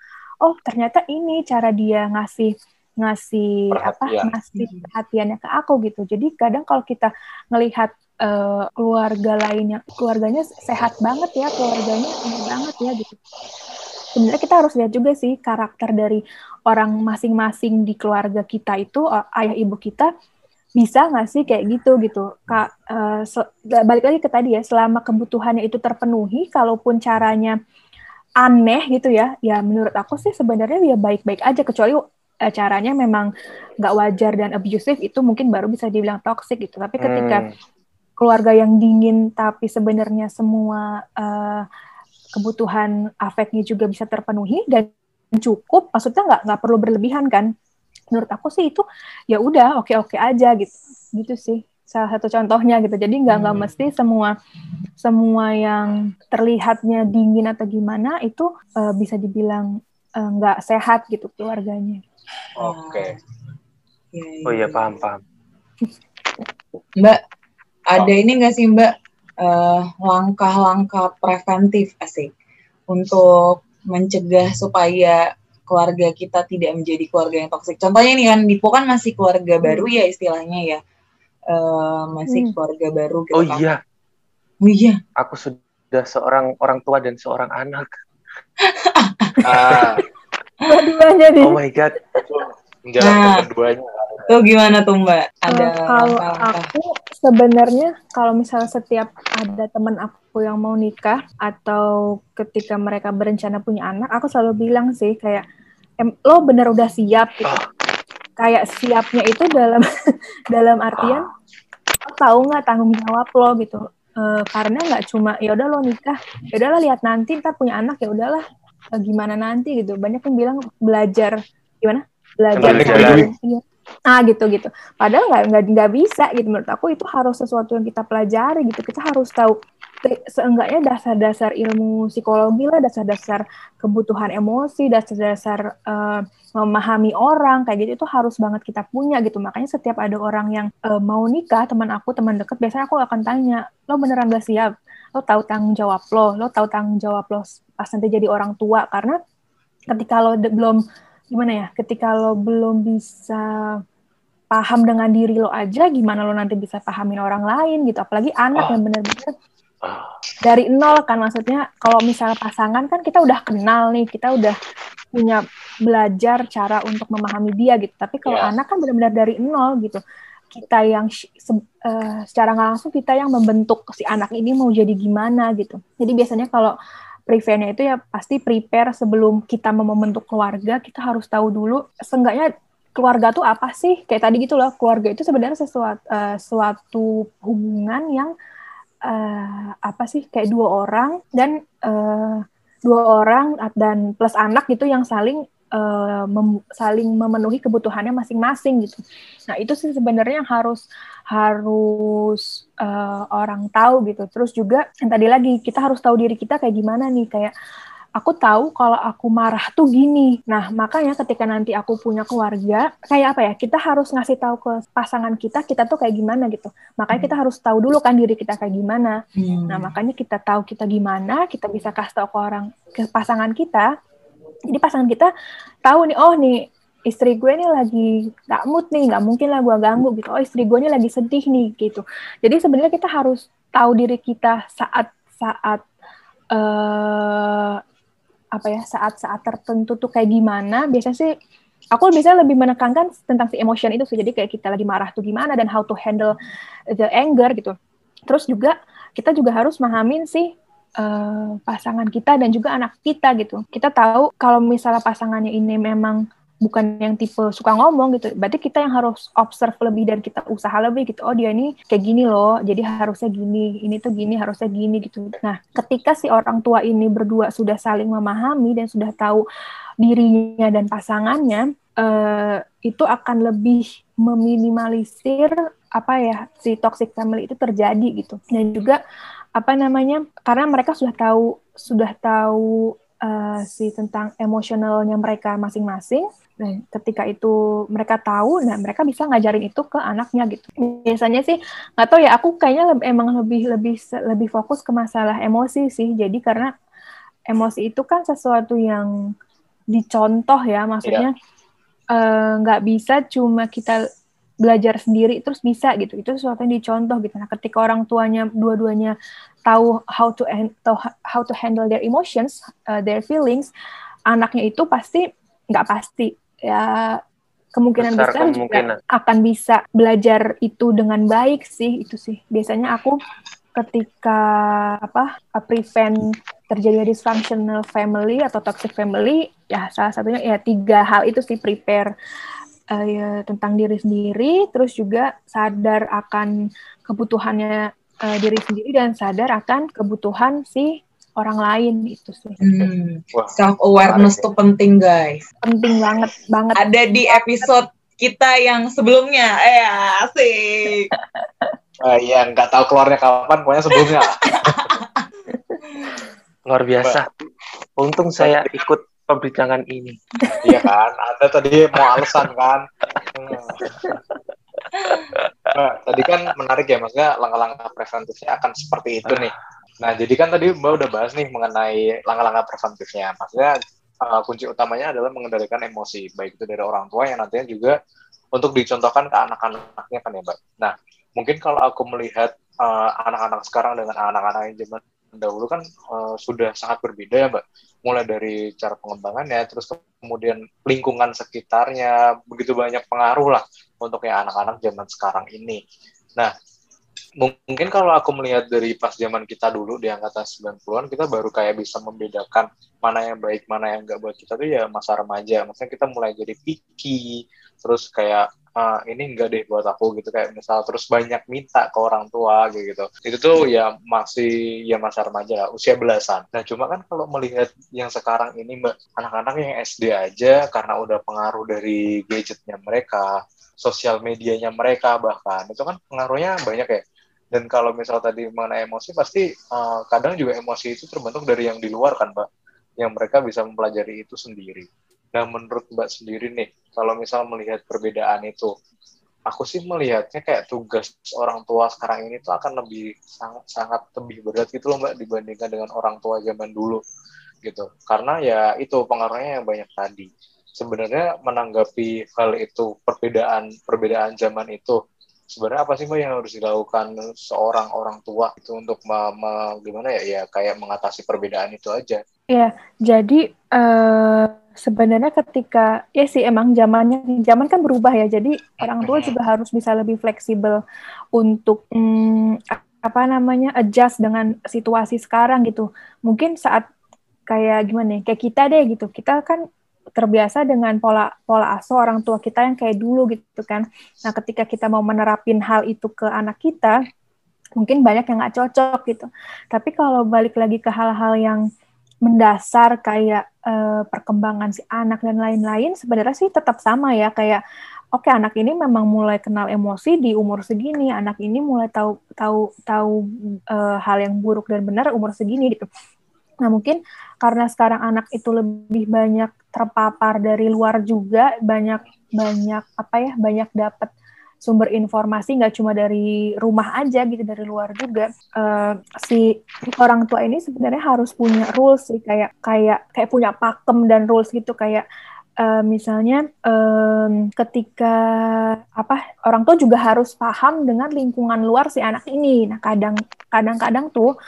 oh ternyata ini cara dia ngasih ngasih Perhatian. apa ngasih perhatiannya ke aku gitu jadi kadang kalau kita ngelihat uh, keluarga lainnya keluarganya sehat banget ya keluarganya ini banget ya gitu sebenarnya kita harus lihat juga sih karakter dari orang masing-masing di keluarga kita itu ayah ibu kita bisa nggak sih kayak gitu gitu? Kak uh, balik lagi ke tadi ya selama kebutuhannya itu terpenuhi kalaupun caranya aneh gitu ya ya menurut aku sih sebenarnya ya baik-baik aja kecuali uh, caranya memang nggak wajar dan abusive itu mungkin baru bisa dibilang toxic gitu. Tapi ketika hmm. keluarga yang dingin tapi sebenarnya semua uh, kebutuhan afeknya juga bisa terpenuhi dan cukup maksudnya nggak nggak perlu berlebihan kan menurut aku sih itu ya udah oke oke aja gitu gitu sih salah satu contohnya gitu jadi nggak nggak hmm. mesti semua semua yang terlihatnya dingin atau gimana itu uh, bisa dibilang uh, nggak sehat gitu keluarganya oke okay. Ya, ya. oh iya paham paham mbak ada oh. ini nggak sih mbak uh, langkah-langkah preventif asik untuk mencegah supaya keluarga kita tidak menjadi keluarga yang toksik. Contohnya nih kan Dipo kan masih keluarga hmm. baru ya istilahnya ya. Uh, masih hmm. keluarga baru gitu Oh kan. iya. Oh iya. Aku sudah seorang orang tua dan seorang anak. ah. Oh my god. Menjalankan nah, keduanya. Tuh gimana tuh Mbak? Ada uh, kalau aku sebenarnya kalau misalnya setiap ada teman aku yang mau nikah atau ketika mereka berencana punya anak, aku selalu bilang sih kayak lo bener udah siap gitu. Ah. Kayak siapnya itu dalam dalam artian lo tahu nggak tanggung jawab lo gitu. Uh, karena nggak cuma ya udah lo nikah, ya udahlah lihat nanti ntar punya anak ya udahlah uh, gimana nanti gitu. Banyak yang bilang belajar gimana? Belajar iya ah gitu gitu padahal nggak nggak nggak bisa gitu menurut aku itu harus sesuatu yang kita pelajari gitu kita harus tahu seenggaknya dasar-dasar ilmu psikologi lah, dasar-dasar kebutuhan emosi, dasar-dasar eh, memahami orang kayak gitu itu harus banget kita punya gitu. Makanya setiap ada orang yang eh, mau nikah, teman aku, teman deket, biasanya aku akan tanya, lo beneran gak siap? Lo tahu tanggung jawab lo, lo tahu tanggung jawab lo pas nanti jadi orang tua karena ketika lo belum gimana ya, ketika lo belum bisa paham dengan diri lo aja, gimana lo nanti bisa pahamin orang lain gitu. Apalagi anak Oh. yang bener-bener dari nol kan maksudnya kalau misalnya pasangan kan kita udah kenal nih kita udah punya belajar cara untuk memahami dia gitu. Tapi kalau Iya. anak kan benar-benar dari nol gitu. Kita yang eh, secara nggak langsung kita yang membentuk si anak ini mau jadi gimana gitu. Jadi biasanya kalau preventnya itu ya pasti prepare sebelum kita mau membentuk keluarga kita harus tahu dulu seenggaknya keluarga tuh apa sih? Kayak tadi gitu loh keluarga itu sebenarnya sesuatu eh, suatu hubungan yang eh, apa sih kayak dua orang dan eh, dua orang dan plus anak gitu yang saling eh, mem- saling memenuhi kebutuhannya masing-masing gitu. Nah itu sih sebenarnya yang harus harus eh, orang tahu gitu. Terus juga yang tadi lagi kita harus tahu diri kita kayak gimana nih kayak aku tahu kalau aku marah tuh gini. Nah, makanya ketika nanti aku punya keluarga, kayak apa ya? Kita harus ngasih tahu ke pasangan kita, kita tuh kayak gimana gitu. Makanya kita harus tahu dulu kan diri kita kayak gimana. Hmm. Nah, makanya kita tahu kita gimana, kita bisa kasih tahu ke orang ke pasangan kita. Jadi pasangan kita tahu nih, oh nih istri gue nih lagi nggak mood nih, nggak mungkin lah gue ganggu gitu. Oh istri gue nih lagi sedih nih gitu. Jadi sebenarnya kita harus tahu diri kita saat saat eh apa ya saat-saat tertentu tuh kayak gimana. Biasanya sih aku biasanya lebih menekankan tentang si emotion itu sih. Jadi kayak kita lagi marah tuh gimana dan how to handle the anger gitu. Terus juga kita juga harus mahamin sih eh, pasangan kita dan juga anak kita gitu. Kita tahu kalau misalnya pasangannya ini memang bukan yang tipe suka ngomong gitu, berarti kita yang harus observe lebih dan kita usaha lebih gitu. Oh dia ini kayak gini loh, jadi harusnya gini, ini tuh gini, harusnya gini gitu. Nah, ketika si orang tua ini berdua sudah saling memahami dan sudah tahu dirinya dan pasangannya, eh, itu akan lebih meminimalisir apa ya si toxic family itu terjadi gitu. Dan juga apa namanya karena mereka sudah tahu sudah tahu uh, si tentang emosionalnya mereka masing-masing. Dan ketika itu mereka tahu nah mereka bisa ngajarin itu ke anaknya gitu. Biasanya sih nggak tahu ya aku kayaknya leb- emang lebih lebih lebih fokus ke masalah emosi sih. Jadi karena emosi itu kan sesuatu yang dicontoh ya maksudnya eh, nggak bisa cuma kita belajar sendiri terus bisa gitu. Itu sesuatu yang dicontoh gitu. Nah ketika orang tuanya dua-duanya tahu how to tahu how to handle their emotions uh, their feelings anaknya itu pasti nggak pasti ya kemungkinan Besar besar, kemungkinan. juga akan bisa belajar itu dengan baik sih itu sih biasanya aku ketika apa uh, prevent terjadinya dysfunctional family atau toxic family ya salah satunya ya tiga hal itu sih prepare uh, ya, tentang diri sendiri terus juga sadar akan kebutuhannya uh, diri sendiri dan sadar akan kebutuhan si orang lain itu sih Hmm. Self awareness tuh penting guys. penting banget banget Ada di episode kita yang sebelumnya. Eh asik. Eh, Iya, nggak tahu keluarnya kapan, pokoknya sebelumnya. Luar biasa. Untung saya ikut perbincangan ini. iya kan, ada tadi mau alasan kan. Hmm. Nah, tadi kan menarik ya, maksudnya langkah-langkah preventifnya akan seperti itu nih. Nah, jadi kan tadi Mbak udah bahas nih mengenai langkah-langkah preventifnya. Maksudnya uh, kunci utamanya adalah mengendalikan emosi, baik itu dari orang tua yang nantinya juga untuk dicontohkan ke anak-anaknya kan ya Mbak. Nah, mungkin kalau aku melihat uh, anak-anak sekarang dengan anak-anak yang zaman dahulu kan uh, sudah sangat berbeda ya Mbak. Mulai dari cara pengembangannya, terus kemudian lingkungan sekitarnya, begitu banyak pengaruh lah untuk yang anak-anak zaman sekarang ini. Nah, mungkin kalau aku melihat dari pas zaman kita dulu di angkatan 90-an, kita baru kayak bisa membedakan mana yang baik, mana yang enggak buat kita tuh ya masa remaja. Maksudnya kita mulai jadi picky, terus kayak "Ah, ini enggak deh buat aku gitu. Kayak misal terus banyak minta ke orang tua gitu. Itu tuh ya masih ya masa remaja lah, usia belasan. Nah cuma kan kalau melihat yang sekarang ini anak-anak yang SD aja karena udah pengaruh dari gadgetnya mereka sosial medianya mereka bahkan itu kan pengaruhnya banyak ya. Dan kalau misal tadi mengenai emosi pasti uh, kadang juga emosi itu terbentuk dari yang di luar kan mbak. Yang mereka bisa mempelajari itu sendiri nah menurut mbak sendiri nih kalau misal melihat perbedaan itu aku sih melihatnya kayak tugas orang tua sekarang ini tuh akan lebih sangat sangat lebih berat gitu loh mbak dibandingkan dengan orang tua zaman dulu gitu. Karena ya itu pengaruhnya yang banyak tadi. Sebenarnya menanggapi hal itu perbedaan perbedaan zaman itu sebenarnya apa sih mbak yang harus dilakukan seorang orang tua itu untuk me, me, gimana ya ya kayak mengatasi perbedaan itu aja? Ya jadi uh, sebenarnya ketika ya sih emang zamannya zaman kan berubah ya jadi orang tua juga harus bisa lebih fleksibel untuk hmm, apa namanya adjust dengan situasi sekarang gitu. Mungkin saat kayak gimana ya kayak kita deh gitu kita kan terbiasa dengan pola pola asuh orang tua kita yang kayak dulu gitu kan. Nah, ketika kita mau menerapin hal itu ke anak kita, mungkin banyak yang nggak cocok gitu. Tapi kalau balik lagi ke hal-hal yang mendasar kayak uh, perkembangan si anak dan lain-lain, sebenarnya sih tetap sama ya kayak oke okay, anak ini memang mulai kenal emosi di umur segini, anak ini mulai tahu tahu tahu uh, hal yang buruk dan benar umur segini gitu. Nah, mungkin karena sekarang anak itu lebih banyak terpapar dari luar juga, banyak banyak apa ya, banyak dapat sumber informasi nggak cuma dari rumah aja gitu dari luar juga. Uh, si orang tua ini sebenarnya harus punya rules sih kayak kayak kayak punya pakem dan rules gitu kayak uh, misalnya um, ketika apa orang tua juga harus paham dengan lingkungan luar si anak ini. Nah kadang kadang-kadang tuh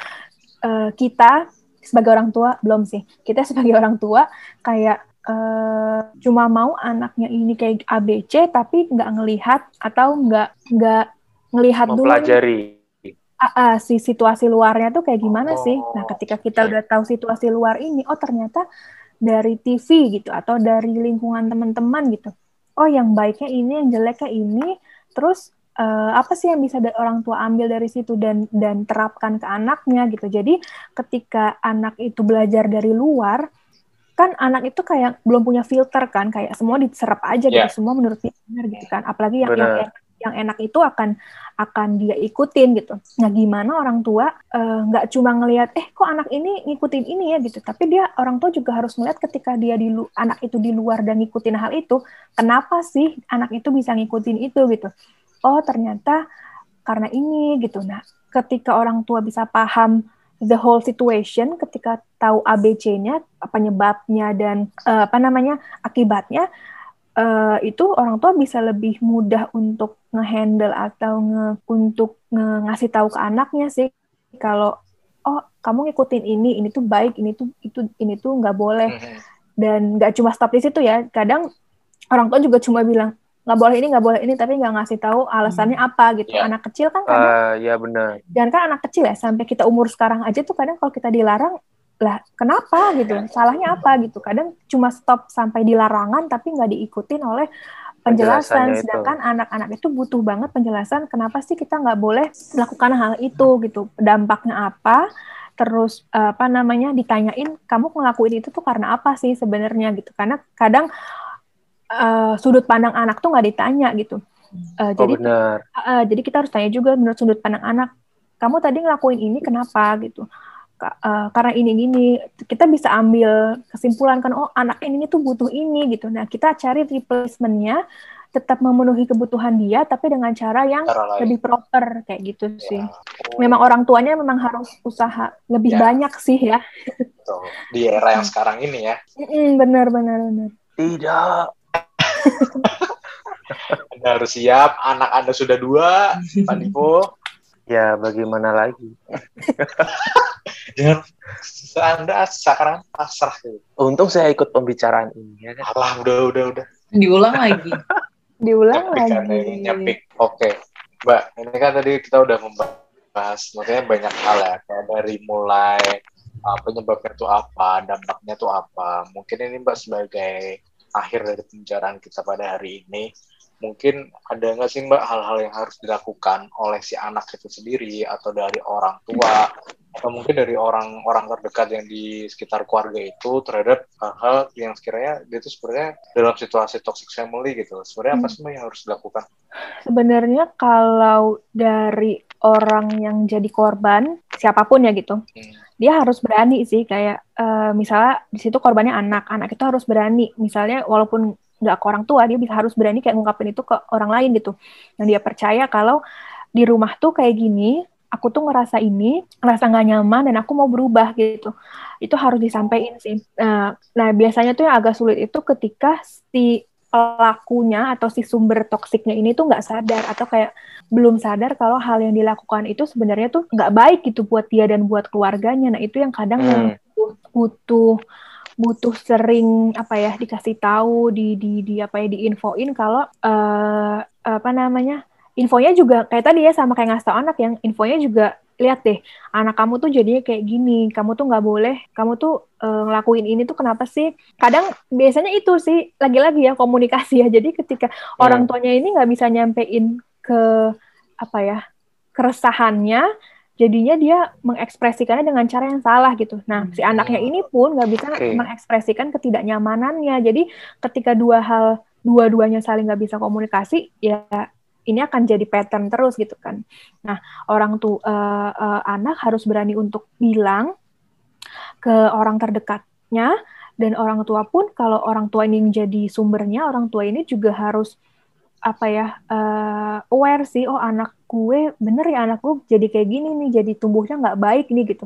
uh, kita sebagai orang tua? Belum sih. Kita sebagai orang tua kayak uh, cuma mau anaknya ini kayak ABC tapi nggak ngelihat atau nggak nggak ngelihat dulu mempelajari. Uh, uh, si situasi luarnya tuh kayak gimana Oh, sih? Nah ketika kita udah tahu situasi luar ini oh ternyata dari TV gitu atau dari lingkungan teman-teman gitu. Oh yang baiknya ini yang jeleknya ini terus eh, apa sih yang bisa orang tua ambil dari situ dan dan terapkan ke anaknya gitu. Jadi ketika anak itu belajar dari luar, kan anak itu kayak belum punya filter kan, kayak semua diserap aja Yeah. gitu, semua menurut dia benar gitu kan. Apalagi yang yang yang enak itu akan akan dia ikutin gitu. Nah, gimana orang tua eh, nggak cuma ngelihat eh kok anak ini ngikutin ini ya gitu, tapi dia orang tua juga harus melihat ketika dia di anak itu di luar dan ngikutin hal itu, kenapa sih anak itu bisa ngikutin itu gitu oh ternyata karena ini gitu. Nah, ketika orang tua bisa paham the whole situation, ketika tahu ABC-nya, penyebabnya dan eh, apa namanya akibatnya, eh, itu orang tua bisa lebih mudah untuk ngehandle atau nge, untuk nge- ngasih tahu ke anaknya sih kalau oh kamu ngikutin ini, ini tuh baik, ini tuh itu ini tuh nggak boleh Mhm. dan nggak cuma stop di situ ya kadang orang tua juga cuma bilang nggak boleh ini nggak boleh ini tapi nggak ngasih tahu alasannya apa gitu. Ya. anak kecil kan kadang Ah, ya benar. jangan kan anak kecil ya sampai kita umur sekarang aja tuh kadang kalau kita dilarang lah kenapa gitu? Salahnya apa gitu? Kadang cuma stop sampai di larangan tapi nggak diikutin oleh penjelasan. Sedangkan anak-anak itu butuh banget penjelasan kenapa sih kita nggak boleh melakukan hal itu gitu? Dampaknya apa? Terus eh, apa namanya ditanyain kamu ngelakuin itu tuh karena apa sih sebenarnya? gitu. Karena kadang eh, sudut pandang anak tuh nggak ditanya gitu Eh, Oh jadi benar. Uh, jadi kita harus tanya juga menurut sudut pandang anak, kamu tadi ngelakuin ini kenapa gitu? Ka- uh, karena ini gini, kita bisa ambil kesimpulan kan, oh anak ini tuh butuh ini gitu. Nah kita cari replacementnya, tetap memenuhi kebutuhan dia, tapi dengan cara yang cara lebih proper kayak gitu sih. Ya. Oh, Memang orang tuanya memang harus usaha lebih Ya. banyak sih ya. gitu. di era yang sekarang ini ya benar benar benar. Tidak. Anda harus siap anak anda sudah dua Pak Dipo Ya bagaimana lagi? jangan anda sekarang pasrah gitu. Untung saya ikut pembicaraan ini ya kan. alah udah udah udah Diulang lagi. Diulang nyepik lagi. nyepik oke mbak ini kan tadi kita udah membahas maksudnya banyak hal ya kayak dari mulai uh, penyebabnya itu apa dampaknya itu apa mungkin ini mbak sebagai akhir dari pembicaraan kita pada hari ini mungkin ada nggak sih mbak hal-hal yang harus dilakukan oleh si anak itu sendiri atau dari orang tua atau mungkin dari orang-orang terdekat yang di sekitar keluarga itu terhadap hal-hal yang sekiranya dia itu sebenarnya dalam situasi toxic family gitu? Sebenarnya apa sih Mbak, yang harus dilakukan? Sebenarnya kalau dari orang yang jadi korban siapa pun ya gitu Hmm. Dia harus berani sih kayak eh, misalnya di situ korbannya anak anak itu harus berani. Misalnya walaupun nggak ke orang tua dia bisa harus berani kayak ngungkapin itu ke orang lain gitu. Yang dia percaya kalau di rumah tuh kayak gini aku tuh ngerasa ini ngerasa nggak nyaman dan aku mau berubah gitu. Itu harus disampaikan sih. Nah, nah biasanya tuh yang agak sulit itu ketika si pelakunya atau si sumber toksiknya ini tuh nggak sadar atau kayak belum sadar kalau hal yang dilakukan itu sebenarnya tuh nggak baik gitu buat dia dan buat keluarganya. Nah itu yang kadang Hmm. butuh- butuh butuh sering apa ya dikasih tahu di di di apa ya diinfoin kalau eh apa namanya infonya juga kayak tadi ya sama kayak ngasih tau anak yang infonya juga lihat deh anak kamu tuh jadinya kayak gini kamu tuh nggak boleh kamu tuh eh, ngelakuin ini tuh kenapa sih kadang biasanya itu sih lagi-lagi ya komunikasi ya jadi ketika orang tuanya ini nggak bisa nyampein ke apa ya keresahannya jadinya dia mengekspresikannya dengan cara yang salah gitu. Nah, si anaknya ini pun nggak bisa Oke. mengekspresikan ketidaknyamanannya. Jadi ketika dua hal dua-duanya saling nggak bisa komunikasi, ya ini akan jadi pattern terus gitu kan. Nah, orang tuh eh, eh, anak harus berani untuk bilang ke orang terdekatnya dan orang tua pun kalau orang tua ini yang jadi sumbernya, orang tua ini juga harus apa ya eh, aware sih oh anak gue bener ya anak gue jadi kayak gini nih jadi tumbuhnya nggak baik nih gitu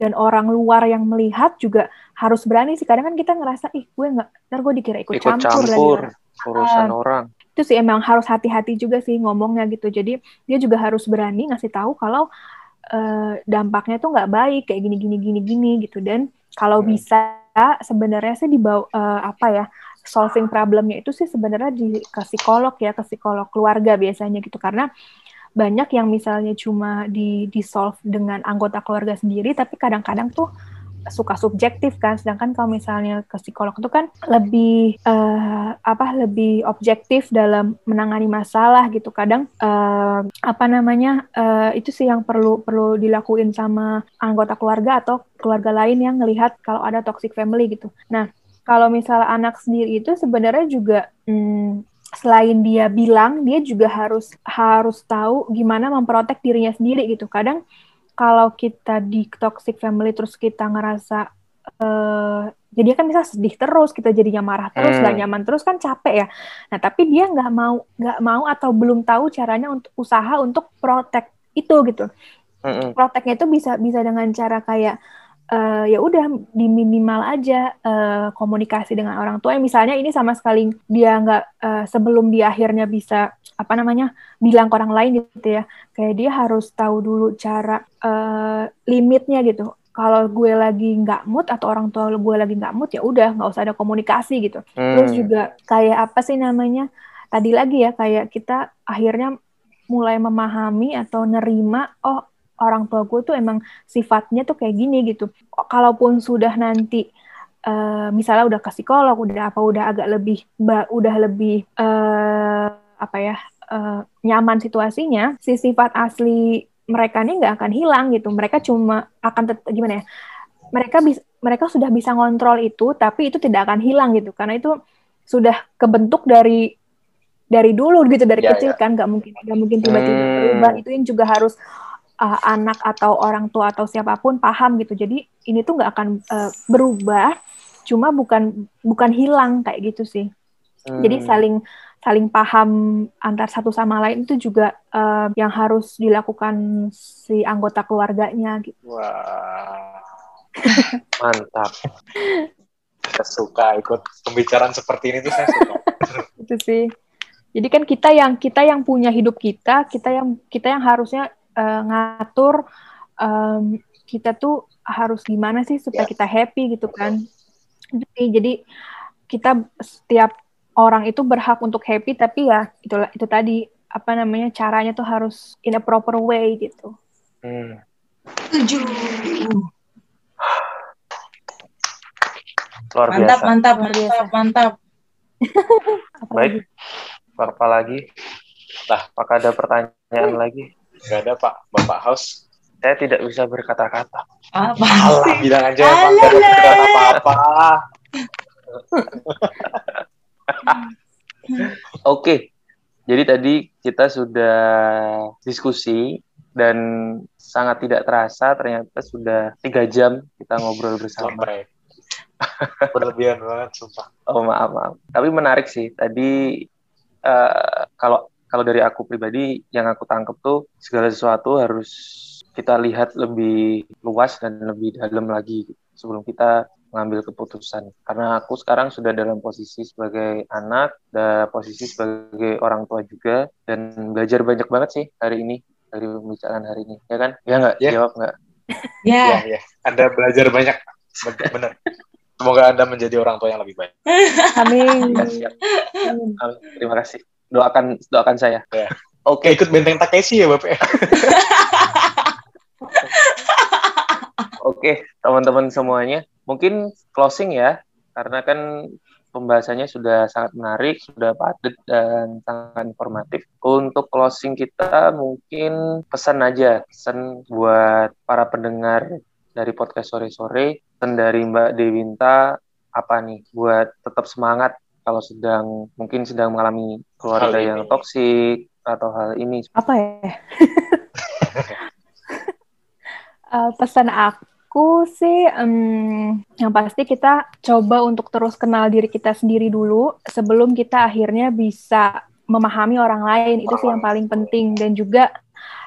dan orang luar yang melihat juga harus berani sih kadang kan kita ngerasa ih gue nggak ntar gue dikira ikut, ikut campur, campur lagi urusan Ah. orang. Itu sih emang harus hati-hati juga sih ngomongnya gitu. Jadi dia juga harus berani ngasih tahu kalau eh, dampaknya tuh nggak baik kayak gini gini gini gini gitu. Dan kalau Hmm. bisa sebenarnya sih dibawa eh, apa ya solving problemnya itu sih sebenarnya di ke psikolog ya ke psikolog keluarga biasanya gitu. Karena banyak yang misalnya cuma di di solve dengan anggota keluarga sendiri tapi kadang-kadang tuh suka subjektif kan sedangkan kalau misalnya ke psikolog itu kan lebih eh, apa lebih objektif dalam menangani masalah gitu. Kadang eh, apa namanya eh, itu sih yang perlu perlu dilakuin sama anggota keluarga atau keluarga lain yang ngelihat kalau ada toxic family gitu. Nah kalau misalnya anak sendiri itu sebenarnya juga hmm, selain dia bilang dia juga harus harus tahu gimana memprotek dirinya sendiri gitu. Kadang kalau kita di toxic family terus kita ngerasa eh jadi kan bisa sedih terus kita jadinya marah terus Hmm. nggak nyaman terus kan capek ya nah tapi dia nggak mau nggak mau atau belum tahu caranya untuk usaha untuk protect itu gitu Mm-mm. proteknya itu bisa bisa dengan cara kayak eh, ya udah di minimal aja eh, komunikasi dengan orang tua misalnya ini sama sekali dia nggak eh, sebelum dia akhirnya bisa apa namanya bilang ke orang lain gitu ya kayak dia harus tahu dulu cara eh, limitnya gitu kalau gue lagi nggak mood atau orang tua gue lagi nggak mood ya udah nggak usah ada komunikasi gitu Terus Hmm. juga kayak apa sih namanya? Tadi lagi ya kayak kita akhirnya mulai memahami atau nerima oh orang tua gue tuh emang sifatnya tuh kayak gini gitu. Kalaupun sudah nanti eh, misalnya udah ke psikolog, udah apa udah agak lebih ba- udah lebih eh, apa ya eh, nyaman situasinya, si sifat asli mereka ini nggak akan hilang gitu. Mereka cuma akan tetap gimana ya? Mereka bisa mereka sudah bisa ngontrol itu, tapi itu tidak akan hilang gitu karena itu sudah kebentuk dari dari dulu gitu dari Ya, kecil ya. kan nggak mungkin nggak mungkin tiba-tiba Hmm. berubah itu yang juga harus uh, anak atau orang tua atau siapa pun paham gitu jadi ini tuh nggak akan uh, berubah cuma bukan bukan hilang kayak gitu sih jadi Hmm. saling saling paham antar satu sama lain itu juga uh, yang harus dilakukan si anggota keluarganya gitu Wah, mantap. saya suka ikut pembicaraan seperti ini tuh saya suka. itu sih jadi kan kita yang kita yang punya hidup kita kita yang kita yang harusnya uh, ngatur um, kita tuh harus gimana sih supaya Ya. kita happy gitu kan jadi, jadi kita setiap orang itu berhak untuk happy tapi ya itu itu tadi apa namanya caranya tuh harus in a proper way gitu Hmm. Setuju. Luar Mantap, biasa. mantap, mantap, mantap. Baik. Apa lagi? Lah. apakah ada pertanyaan lagi? Gak ada Pak, Bapak Haus. Saya tidak bisa berkata-kata. Apa Alah, bilang aja Pak, pikiran apa-apa. Oke, jadi tadi kita sudah diskusi dan sangat tidak terasa ternyata sudah tiga jam kita ngobrol bersama. Sampai. Berlebihan banget, sumpah. Oh maaf maaf. Tapi menarik sih. Tadi eh, kalau kalau dari aku pribadi yang aku tangkep tuh segala sesuatu harus kita lihat lebih luas dan lebih dalam lagi sebelum kita mengambil keputusan. Karena aku sekarang sudah dalam posisi sebagai anak, dan posisi sebagai orang tua juga, dan belajar banyak banget sih hari ini dari pembicaraan hari ini, ya kan? Ya nggak? Ya. Jawab nggak? Ya, Iya, iya. Anda belajar banyak. Bener. Semoga Anda menjadi orang tua yang lebih baik. Amin. Ya, siap. Amin. Terima kasih. Doakan doakan saya. Ya. Oke. Kayak ikut benteng Takeshi ya, Bapak? Oke, teman-teman semuanya, mungkin closing ya, karena kan pembahasannya sudah sangat menarik, sudah padat dan sangat informatif. Untuk closing kita mungkin pesan aja, pesan buat para pendengar dari podcast sore-sore, pesan dari Mbak Dewinta apa nih buat tetap semangat kalau sedang mungkin sedang mengalami keluarga Hal yang ini. toksik atau hal ini. Apa ya? Eh, pesan aku sih, em, yang pasti kita coba untuk terus kenal diri kita sendiri dulu sebelum kita akhirnya bisa memahami orang lain. Itu sih yang paling penting dan juga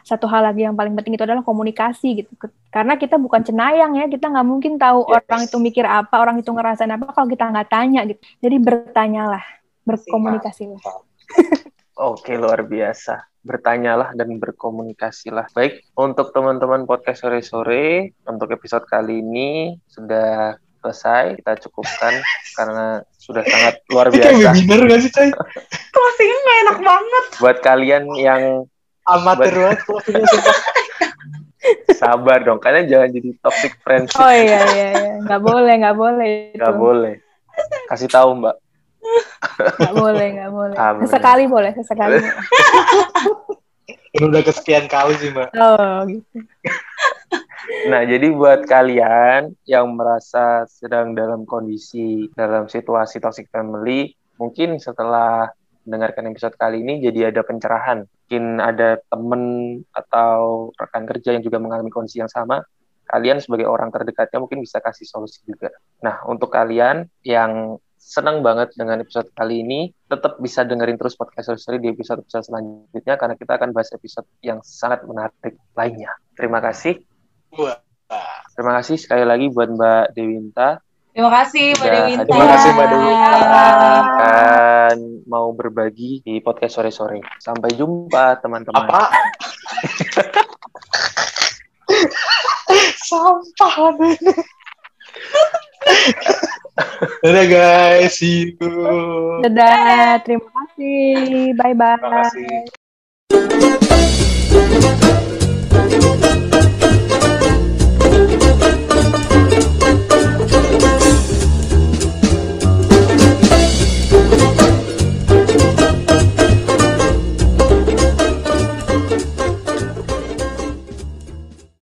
satu hal lagi yang paling penting itu adalah komunikasi gitu. Karena kita bukan cenayang ya, kita nggak mungkin tahu Yes. orang itu mikir apa, orang itu ngerasain apa kalau kita nggak tanya gitu. Jadi bertanyalah, berkomunikasilah. Oke, luar biasa. Bertanyalah dan berkomunikasilah. Baik, untuk teman-teman podcast sore-sore, untuk episode kali ini sudah selesai. Kita cukupkan karena sudah sangat luar Ini kayak biasa. webinar gak sih, Coy? closingnya nggak enak banget. Buat kalian yang Amatir banget closingnya, sumpah. sabar dong, kalian jangan jadi toxic friendship. Oh iya iya iya, nggak boleh nggak boleh itu. Nggak boleh. Kasih tahu, Mbak. Nggak boleh nggak boleh. Bener. Sesekali boleh, sesekali. Ini udah kesekian kali sih, Mbak. Oh gitu. Nah, jadi buat kalian yang merasa sedang dalam kondisi, dalam situasi toxic family, mungkin setelah mendengarkan episode kali ini jadi ada pencerahan. Mungkin ada temen atau rekan kerja yang juga mengalami kondisi yang sama. Kalian sebagai orang terdekatnya mungkin bisa kasih solusi juga. Nah, untuk kalian yang senang banget dengan episode kali ini, tetap bisa dengerin terus podcast Story di episode-episode selanjutnya karena kita akan bahas episode yang sangat menarik lainnya. Terima kasih. Wah. Terima kasih sekali lagi buat Mbak Dewinta Terima kasih Mbak Dewinta. Terima kasih, Mbak Dewinta. akan mau berbagi di podcast sore-sore. Sampai jumpa teman-teman. Apa? Sampah. Dadah guys, see you. Dadah, terima kasih. Bye bye. Terima kasih.